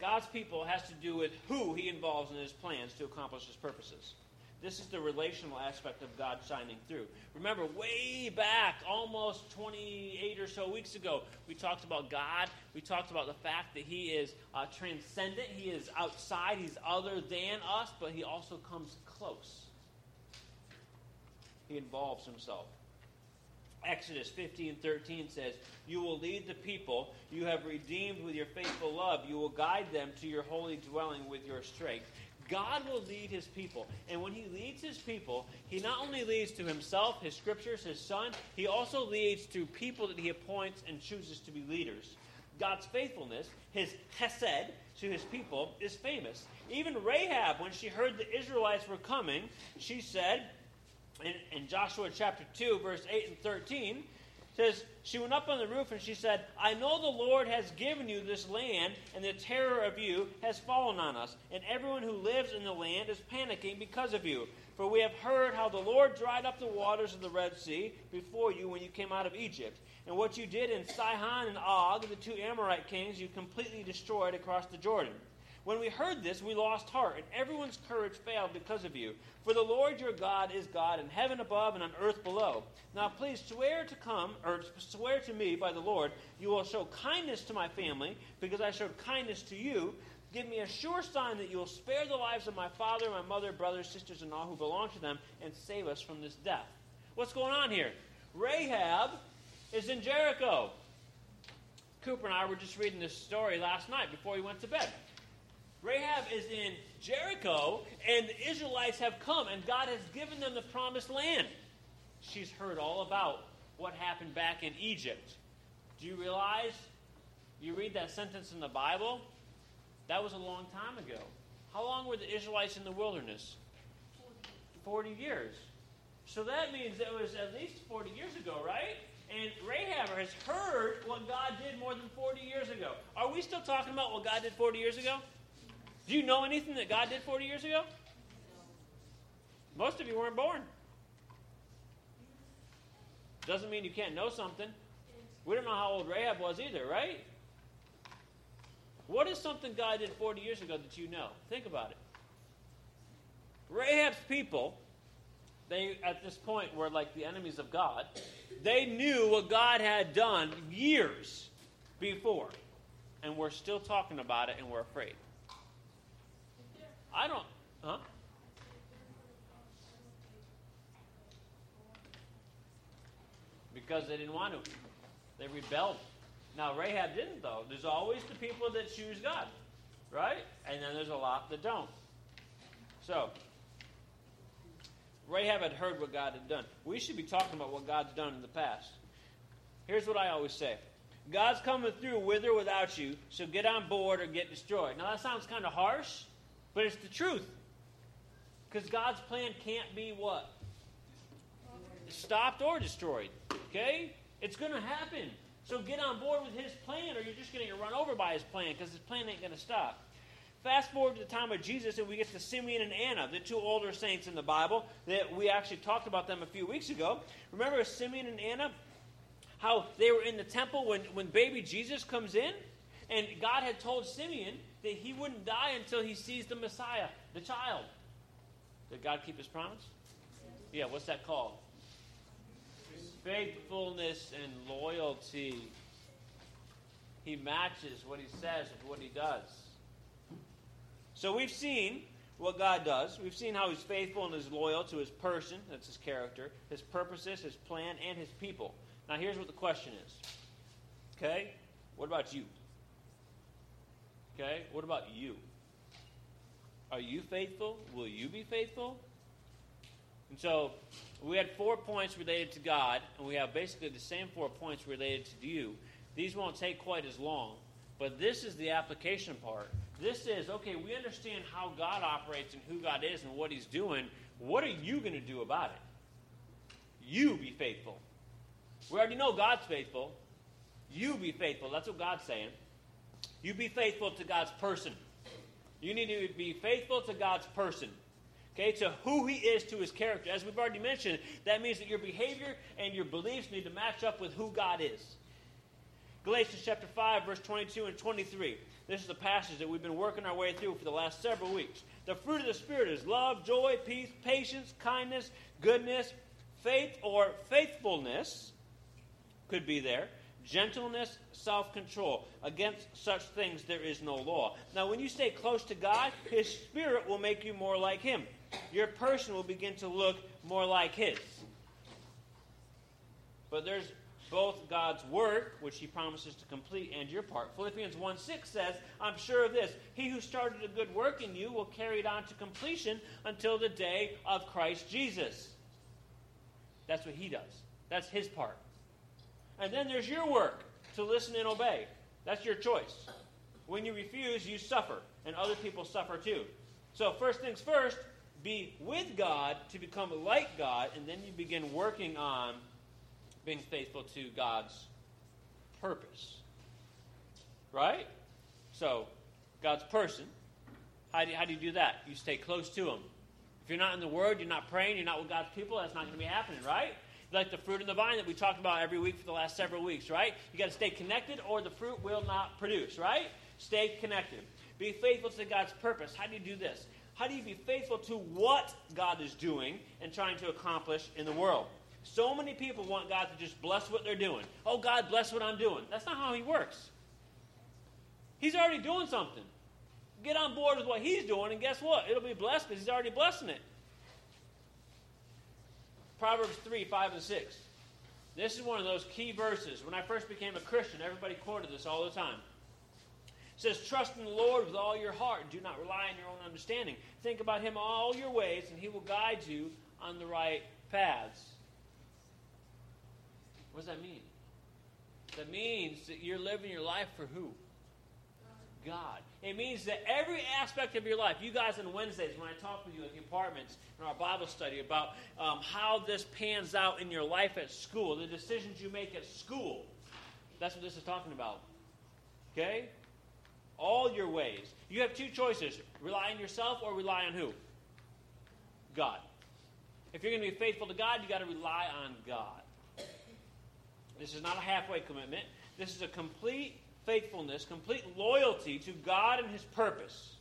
God's people has to do with who he involves in his plans to accomplish his purposes. This is the relational aspect of God shining through. Remember, way back, almost 28 or so weeks ago, we talked about God. We talked about the fact that He is uh, transcendent, He is outside, He's other than us, but He also comes close. He involves Himself. Exodus 15 13 says, You will lead the people you have redeemed with your faithful love. You will guide them to your holy dwelling with your strength. God will lead his people. And when he leads his people, he not only leads to himself, his scriptures, his son, he also leads to people that he appoints and chooses to be leaders. God's faithfulness, his hesed to his people, is famous. Even Rahab, when she heard the Israelites were coming, she said in, in Joshua chapter 2, verse 8 and 13, says, She went up on the roof and she said, I know the Lord has given you this land, and the terror of you has fallen on us, and everyone who lives in the land is panicking because of you. For we have heard how the Lord dried up the waters of the Red Sea before you when you came out of Egypt, and what you did in Sihon and Og, the two Amorite kings, you completely destroyed across the Jordan. When we heard this, we lost heart, and everyone's courage failed because of you. For the Lord your God is God in heaven above and on earth below. Now please swear to come, or swear to me by the Lord, you will show kindness to my family, because I showed kindness to you. Give me a sure sign that you will spare the lives of my father, my mother, brothers, sisters, and all who belong to them, and save us from this death. What's going on here? Rahab is in Jericho. Cooper and I were just reading this story last night before we went to bed. Rahab is in Jericho, and the Israelites have come, and God has given them the promised land. She's heard all about what happened back in Egypt. Do you realize? You read that sentence in the Bible? That was a long time ago. How long were the Israelites in the wilderness? 40 years. So that means it was at least 40 years ago, right? And Rahab has heard what God did more than 40 years ago. Are we still talking about what God did 40 years ago? Do you know anything that God did 40 years ago? Most of you weren't born. Doesn't mean you can't know something. We don't know how old Rahab was either, right? What is something God did 40 years ago that you know? Think about it. Rahab's people, they at this point were like the enemies of God. They knew what God had done years before, and we're still talking about it and we're afraid. I don't. Huh? Because they didn't want to. They rebelled. Now, Rahab didn't, though. There's always the people that choose God, right? And then there's a lot that don't. So, Rahab had heard what God had done. We should be talking about what God's done in the past. Here's what I always say God's coming through with or without you, so get on board or get destroyed. Now, that sounds kind of harsh, but it's the truth. Because God's plan can't be what? Stopped or destroyed. Okay? It's going to happen. So get on board with his plan, or you're just going to get run over by his plan because his plan ain't going to stop. Fast forward to the time of Jesus, and we get to Simeon and Anna, the two older saints in the Bible that we actually talked about them a few weeks ago. Remember Simeon and Anna? How they were in the temple when, when baby Jesus comes in? And God had told Simeon that he wouldn't die until he sees the Messiah, the child. Did God keep his promise? Yeah, what's that called? Faithfulness and loyalty. He matches what he says with what he does. So we've seen what God does. We've seen how he's faithful and is loyal to his person, that's his character, his purposes, his plan, and his people. Now here's what the question is. Okay? What about you? Okay? What about you? Are you faithful? Will you be faithful? And so we had four points related to God, and we have basically the same four points related to you. These won't take quite as long, but this is the application part. This is okay, we understand how God operates and who God is and what He's doing. What are you going to do about it? You be faithful. We already know God's faithful. You be faithful. That's what God's saying. You be faithful to God's person. You need to be faithful to God's person. Okay, to who he is, to his character. As we've already mentioned, that means that your behavior and your beliefs need to match up with who God is. Galatians chapter 5, verse 22 and 23. This is a passage that we've been working our way through for the last several weeks. The fruit of the Spirit is love, joy, peace, patience, kindness, goodness, faith or faithfulness, could be there, gentleness, self control. Against such things there is no law. Now, when you stay close to God, His Spirit will make you more like Him. Your person will begin to look more like His. But there's both God's work, which He promises to complete, and your part. Philippians 1 6 says, I'm sure of this. He who started a good work in you will carry it on to completion until the day of Christ Jesus. That's what He does, that's His part. And then there's your work to listen and obey. That's your choice. When you refuse, you suffer, and other people suffer too. So, first things first, be with God to become like God, and then you begin working on being faithful to God's purpose. Right? So, God's person. How do, you, how do you do that? You stay close to Him. If you're not in the Word, you're not praying, you're not with God's people, that's not going to be happening, right? Like the fruit in the vine that we talked about every week for the last several weeks, right? You got to stay connected or the fruit will not produce, right? Stay connected. Be faithful to God's purpose. How do you do this? How do you be faithful to what God is doing and trying to accomplish in the world? So many people want God to just bless what they're doing. Oh, God, bless what I'm doing. That's not how He works. He's already doing something. Get on board with what He's doing, and guess what? It'll be blessed because He's already blessing it. Proverbs 3, 5, and 6. This is one of those key verses. When I first became a Christian, everybody quoted this all the time. It says, Trust in the Lord with all your heart. And do not rely on your own understanding. Think about Him all your ways, and He will guide you on the right paths. What does that mean? That means that you're living your life for who? God. It means that every aspect of your life, you guys on Wednesdays, when I talk with you at the apartments in our Bible study about um, how this pans out in your life at school, the decisions you make at school, that's what this is talking about. Okay? All your ways. You have two choices rely on yourself or rely on who? God. If you're going to be faithful to God, you got to rely on God. This is not a halfway commitment. This is a complete faithfulness, complete loyalty to God and His purpose.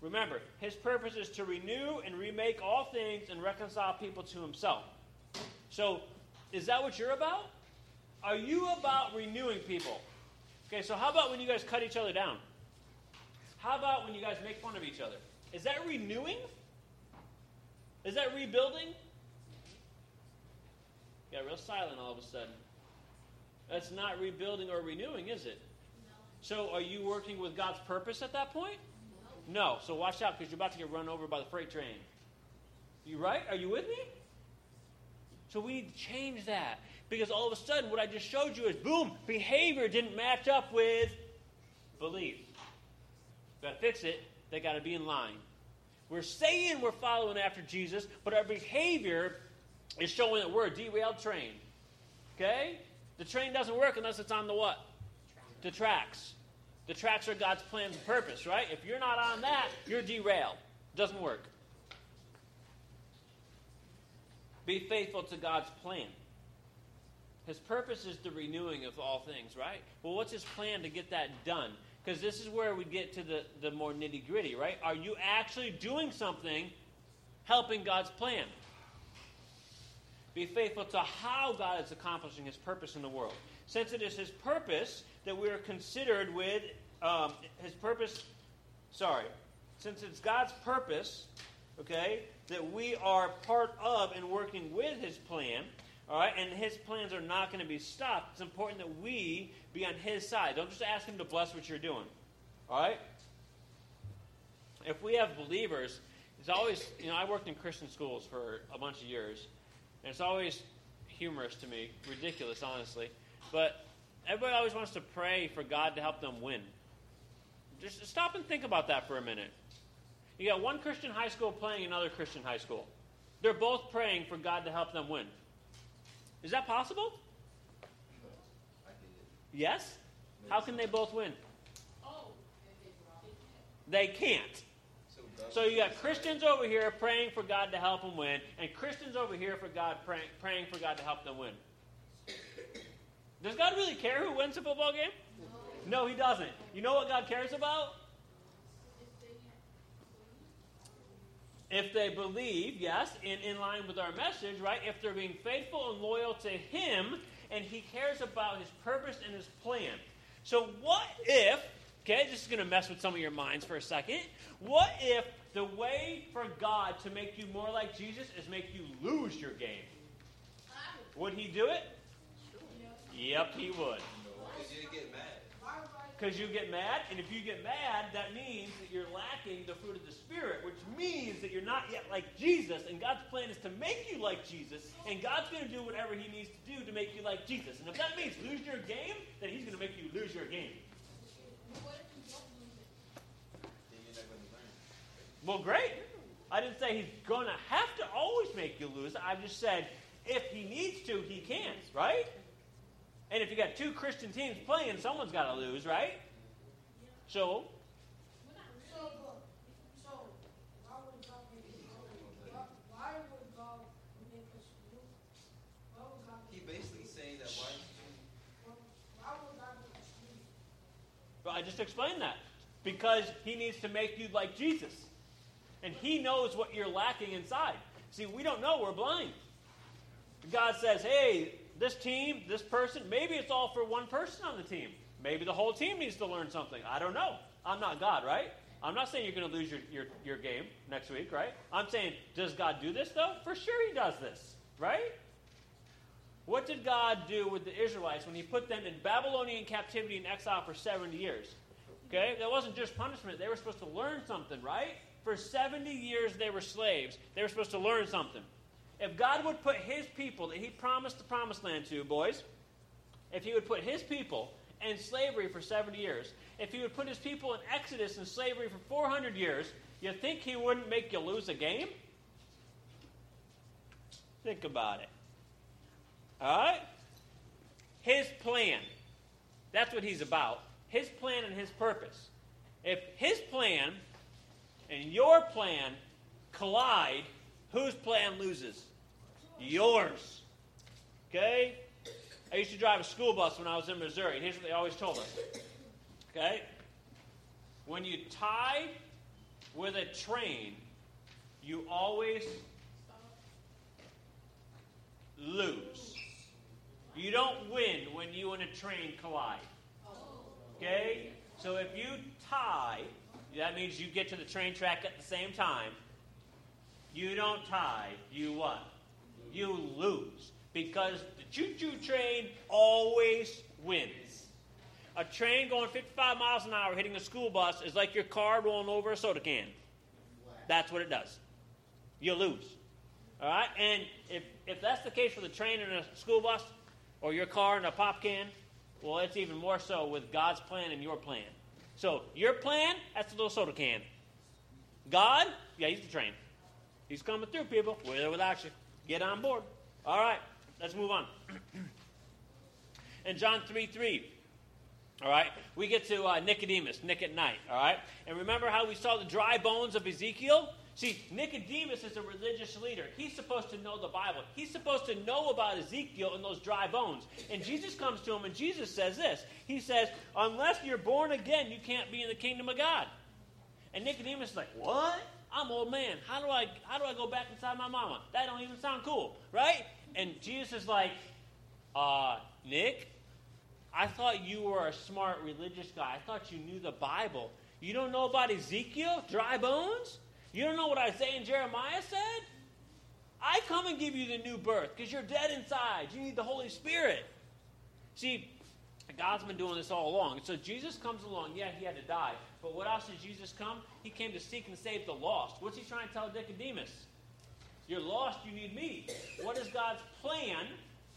Remember, His purpose is to renew and remake all things and reconcile people to Himself. So, is that what you're about? Are you about renewing people? Okay, so how about when you guys cut each other down? How about when you guys make fun of each other? Is that renewing? Is that rebuilding? Got real silent all of a sudden. That's not rebuilding or renewing, is it? So are you working with God's purpose at that point? No. So watch out because you're about to get run over by the freight train. You right? Are you with me? So we need to change that. Because all of a sudden, what I just showed you is boom, behavior didn't match up with belief. Got to fix it. They got to be in line. We're saying we're following after Jesus, but our behavior is showing that we're a derailed train. Okay? The train doesn't work unless it's on the what? The tracks. The tracks are God's plans and purpose, right? If you're not on that, you're derailed. It Doesn't work. Be faithful to God's plan. His purpose is the renewing of all things, right? Well, what's his plan to get that done? Because this is where we get to the, the more nitty gritty, right? Are you actually doing something helping God's plan? Be faithful to how God is accomplishing his purpose in the world. Since it is his purpose that we are considered with, um, his purpose, sorry, since it's God's purpose, okay, that we are part of and working with his plan, all right, and his plans are not going to be stopped, it's important that we be on his side. Don't just ask him to bless what you're doing, all right? If we have believers, it's always, you know, I worked in Christian schools for a bunch of years, and it's always humorous to me, ridiculous, honestly. But everybody always wants to pray for God to help them win. Just stop and think about that for a minute. You got one Christian high school playing another Christian high school. They're both praying for God to help them win. Is that possible? Yes? How can they both win? They can't. So, So you got Christians over here praying for God to help them win, and Christians over here for God praying, praying for God to help them win. Does God really care who wins a football game? No, He doesn't. You know what God cares about? If they believe, yes, in, in line with our message, right? If they're being faithful and loyal to Him, and He cares about His purpose and His plan. So, what if, okay, this is going to mess with some of your minds for a second. What if the way for God to make you more like Jesus is make you lose your game? Would He do it? Yep, He would. Because you get mad. Because you get mad, and if you get mad, that means that you're lacking the fruit of the Spirit, which means that you're not yet like Jesus, and God's plan is to make you like Jesus, and God's going to do whatever He needs to do to make you like Jesus. And if that means lose your game, then He's going to make you lose your game. Then you're not going to learn. Well, great. I didn't say He's going to have to always make you lose. I just said if He needs to, He can, right? And if you got two Christian teams playing, someone's got to lose, right? So, So, but, so, why would God make us lose? Why- Why would God make us lose? Why would God He basically saying that why Why would God make us lose? Well, I just explained that. Because he needs to make you like Jesus. And he knows what you're lacking inside. See, we don't know, we're blind. God says, hey, this team, this person, maybe it's all for one person on the team. Maybe the whole team needs to learn something. I don't know. I'm not God, right? I'm not saying you're going to lose your, your, your game next week, right? I'm saying, does God do this, though? For sure he does this, right? What did God do with the Israelites when he put them in Babylonian captivity and exile for 70 years? Okay? That wasn't just punishment. They were supposed to learn something, right? For 70 years they were slaves. They were supposed to learn something. If God would put his people that he promised the promised land to, boys, if he would put his people in slavery for 70 years, if he would put his people in Exodus in slavery for 400 years, you think he wouldn't make you lose a game? Think about it. All right? His plan. That's what he's about. His plan and his purpose. If his plan and your plan collide, whose plan loses? Yours. Okay? I used to drive a school bus when I was in Missouri, and here's what they always told us. Okay? When you tie with a train, you always lose. You don't win when you and a train collide. Okay? So if you tie, that means you get to the train track at the same time. You don't tie, you what? You lose. Because the choo choo train always wins. A train going 55 miles an hour hitting a school bus is like your car rolling over a soda can. That's what it does. You lose. All right? And if, if that's the case for the train and a school bus, or your car and a pop can, well, it's even more so with God's plan and your plan. So, your plan, that's a little soda can. God, yeah, he's the train. He's coming through, people, with or without you. Get on board. All right, let's move on. (clears throat) In John 3 3, all right, we get to uh, Nicodemus, Nick at night, all right? And remember how we saw the dry bones of Ezekiel? See, Nicodemus is a religious leader. He's supposed to know the Bible. He's supposed to know about Ezekiel and those dry bones. And Jesus comes to him and Jesus says this He says, Unless you're born again, you can't be in the kingdom of God. And Nicodemus is like, What? I'm old man. How do I how do I go back inside my mama? That don't even sound cool, right? And Jesus is like, uh, Nick, I thought you were a smart religious guy. I thought you knew the Bible. You don't know about Ezekiel, dry bones? You don't know what Isaiah and Jeremiah said? I come and give you the new birth because you're dead inside. You need the Holy Spirit. See, God's been doing this all along. So Jesus comes along. Yeah, he had to die. But what else did Jesus come? He came to seek and save the lost. What's he trying to tell Nicodemus? You're lost, you need me. What is God's plan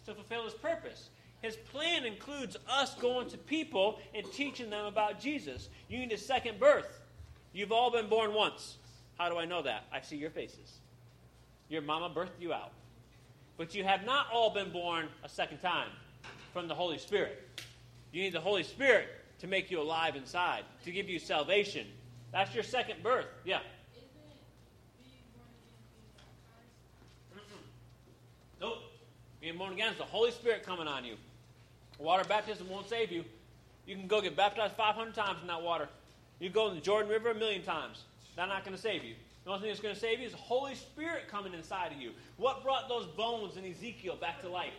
to fulfill his purpose? His plan includes us going to people and teaching them about Jesus. You need a second birth. You've all been born once. How do I know that? I see your faces. Your mama birthed you out. But you have not all been born a second time from the Holy Spirit. You need the Holy Spirit to make you alive inside, to give you salvation. That's your second birth. Yeah. Mm-hmm. Nope. Being born again is the Holy Spirit coming on you. Water baptism won't save you. You can go get baptized 500 times in that water. You go in the Jordan River a million times. That's not going to save you. The only thing that's going to save you is the Holy Spirit coming inside of you. What brought those bones in Ezekiel back to life?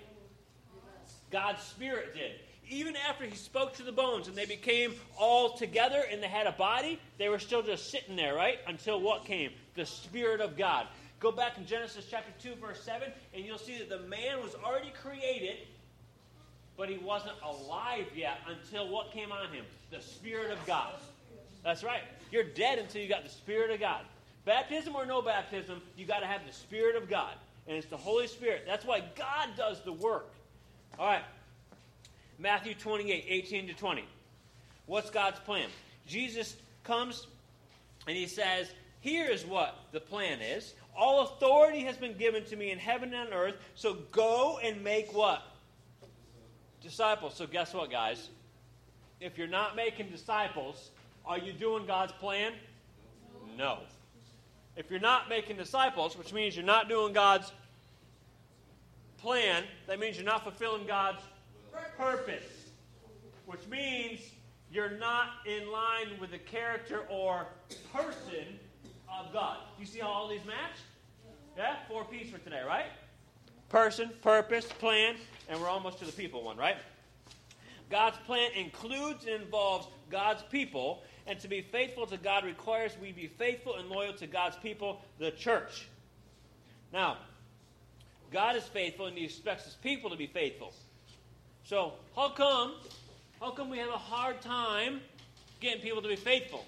God's Spirit did. Even after he spoke to the bones and they became all together and they had a body, they were still just sitting there, right? Until what came? The Spirit of God. Go back in Genesis chapter 2, verse 7, and you'll see that the man was already created, but he wasn't alive yet until what came on him? The Spirit of God. That's right. You're dead until you got the Spirit of God. Baptism or no baptism, you got to have the Spirit of God. And it's the Holy Spirit. That's why God does the work. All right. Matthew 28, 18 to 20. What's God's plan? Jesus comes and he says, Here is what the plan is. All authority has been given to me in heaven and on earth, so go and make what? Disciples. So, guess what, guys? If you're not making disciples, are you doing God's plan? No. If you're not making disciples, which means you're not doing God's plan, that means you're not fulfilling God's purpose, which means you're not in line with the character or person of God. You see how all these match? Yeah? Four P's for today, right? Person, purpose, plan, and we're almost to the people one, right? God's plan includes and involves God's people, and to be faithful to God requires we be faithful and loyal to God's people, the church. Now, God is faithful and he expects his people to be faithful. So, how come how come we have a hard time getting people to be faithful,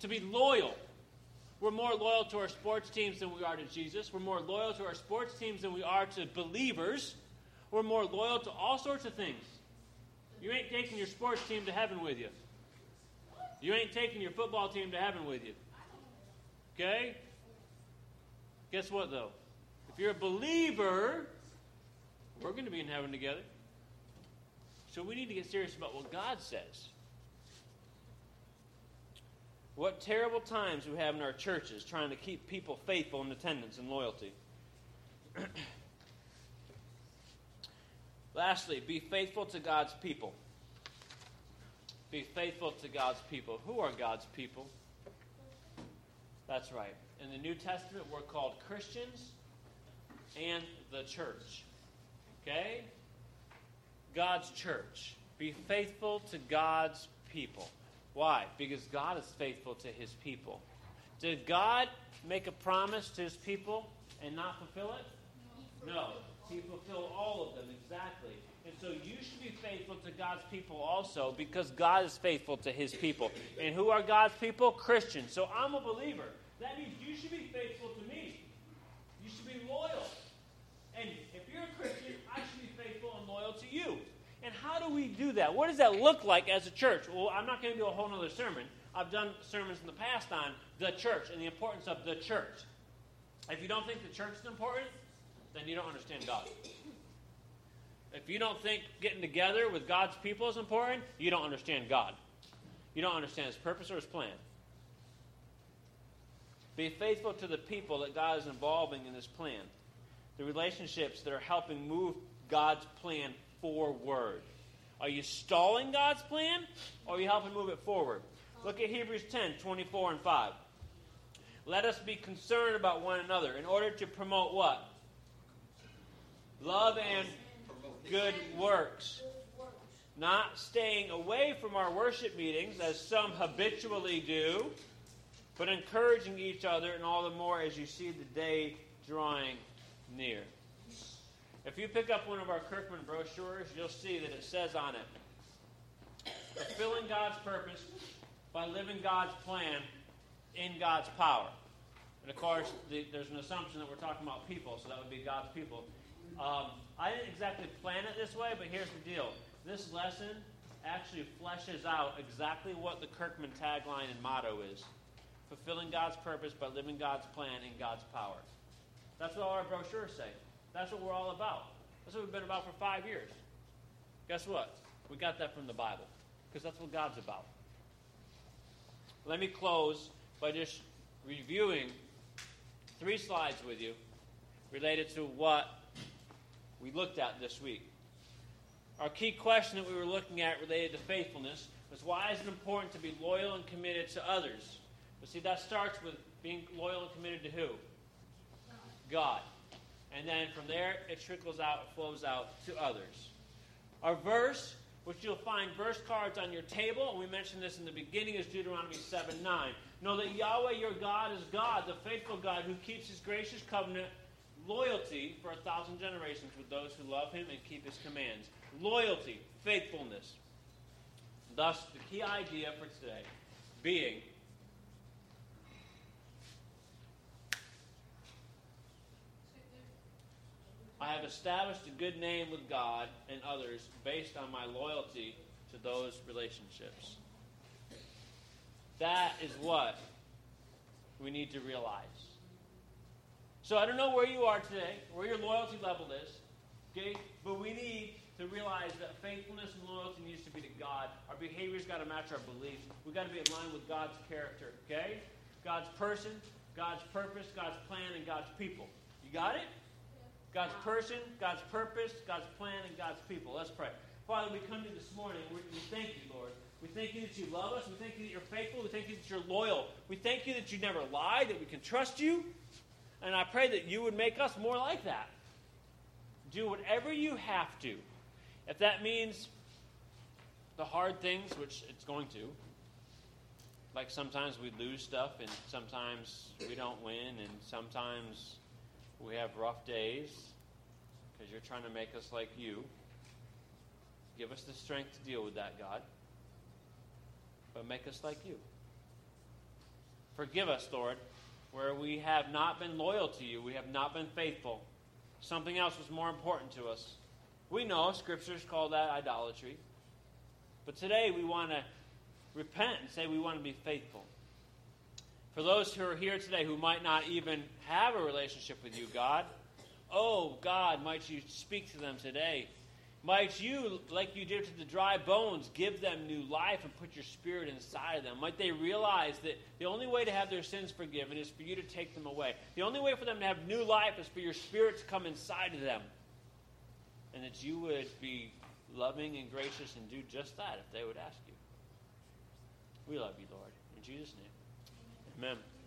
to be loyal? We're more loyal to our sports teams than we are to Jesus. We're more loyal to our sports teams than we are to believers. We're more loyal to all sorts of things. You ain't taking your sports team to heaven with you. You ain't taking your football team to heaven with you. Okay? Guess what, though? If you're a believer, we're going to be in heaven together. So we need to get serious about what God says. What terrible times we have in our churches trying to keep people faithful in attendance and loyalty. (clears throat) Lastly, be faithful to God's people. Be faithful to God's people. Who are God's people? That's right. In the New Testament, we're called Christians and the church. Okay? God's church. Be faithful to God's people. Why? Because God is faithful to his people. Did God make a promise to his people and not fulfill it? No. He fulfilled all of them, exactly. And so you should be faithful to God's people also because God is faithful to his people. And who are God's people? Christians. So I'm a believer. That means you should be faithful to me. You should be loyal. And if you're a Christian, I should be faithful and loyal to you. And how do we do that? What does that look like as a church? Well, I'm not going to do a whole other sermon. I've done sermons in the past on the church and the importance of the church. If you don't think the church is important, then you don't understand God. If you don't think getting together with God's people is important, you don't understand God. You don't understand His purpose or His plan. Be faithful to the people that God is involving in His plan, the relationships that are helping move God's plan forward. Are you stalling God's plan, or are you helping move it forward? Look at Hebrews 10 24 and 5. Let us be concerned about one another in order to promote what? Love and good works. Not staying away from our worship meetings as some habitually do, but encouraging each other, and all the more as you see the day drawing near. If you pick up one of our Kirkman brochures, you'll see that it says on it fulfilling God's purpose by living God's plan in God's power. And of course, the, there's an assumption that we're talking about people, so that would be God's people. Um, I didn't exactly plan it this way, but here's the deal. This lesson actually fleshes out exactly what the Kirkman tagline and motto is fulfilling God's purpose by living God's plan in God's power. That's what all our brochures say. That's what we're all about. That's what we've been about for five years. Guess what? We got that from the Bible because that's what God's about. Let me close by just reviewing three slides with you related to what we looked at this week. Our key question that we were looking at related to faithfulness was why is it important to be loyal and committed to others? But see, that starts with being loyal and committed to who? God. And then from there, it trickles out, flows out to others. Our verse, which you'll find verse cards on your table, and we mentioned this in the beginning, is Deuteronomy 7 9. Know that Yahweh your God is God, the faithful God who keeps his gracious covenant loyalty for a thousand generations with those who love him and keep his commands. Loyalty, faithfulness. Thus, the key idea for today being I have established a good name with God and others based on my loyalty to those relationships. That is what we need to realize. So I don't know where you are today, where your loyalty level is, okay? But we need to realize that faithfulness and loyalty needs to be to God. Our behavior's got to match our beliefs. We've got to be in line with God's character, okay? God's person, God's purpose, God's plan, and God's people. You got it? God's person, God's purpose, God's plan, and God's people. Let's pray. Father, we come to you this morning. We, thank you, Lord. We thank you that you love us. We thank you that you're faithful. We thank you that you're loyal. We thank you that you never lie, that we can trust you. And I pray that you would make us more like that. Do whatever you have to. If that means the hard things, which it's going to, like sometimes we lose stuff and sometimes we don't win and sometimes we have rough days because you're trying to make us like you. Give us the strength to deal with that, God. But make us like you. Forgive us, Lord, where we have not been loyal to you, we have not been faithful. Something else was more important to us. We know scriptures call that idolatry. But today we want to repent and say we want to be faithful. For those who are here today who might not even have a relationship with you, God, oh God, might you speak to them today. Might you, like you did to the dry bones, give them new life and put your spirit inside of them? Might they realize that the only way to have their sins forgiven is for you to take them away? The only way for them to have new life is for your spirit to come inside of them. And that you would be loving and gracious and do just that if they would ask you. We love you, Lord. In Jesus' name. Amen.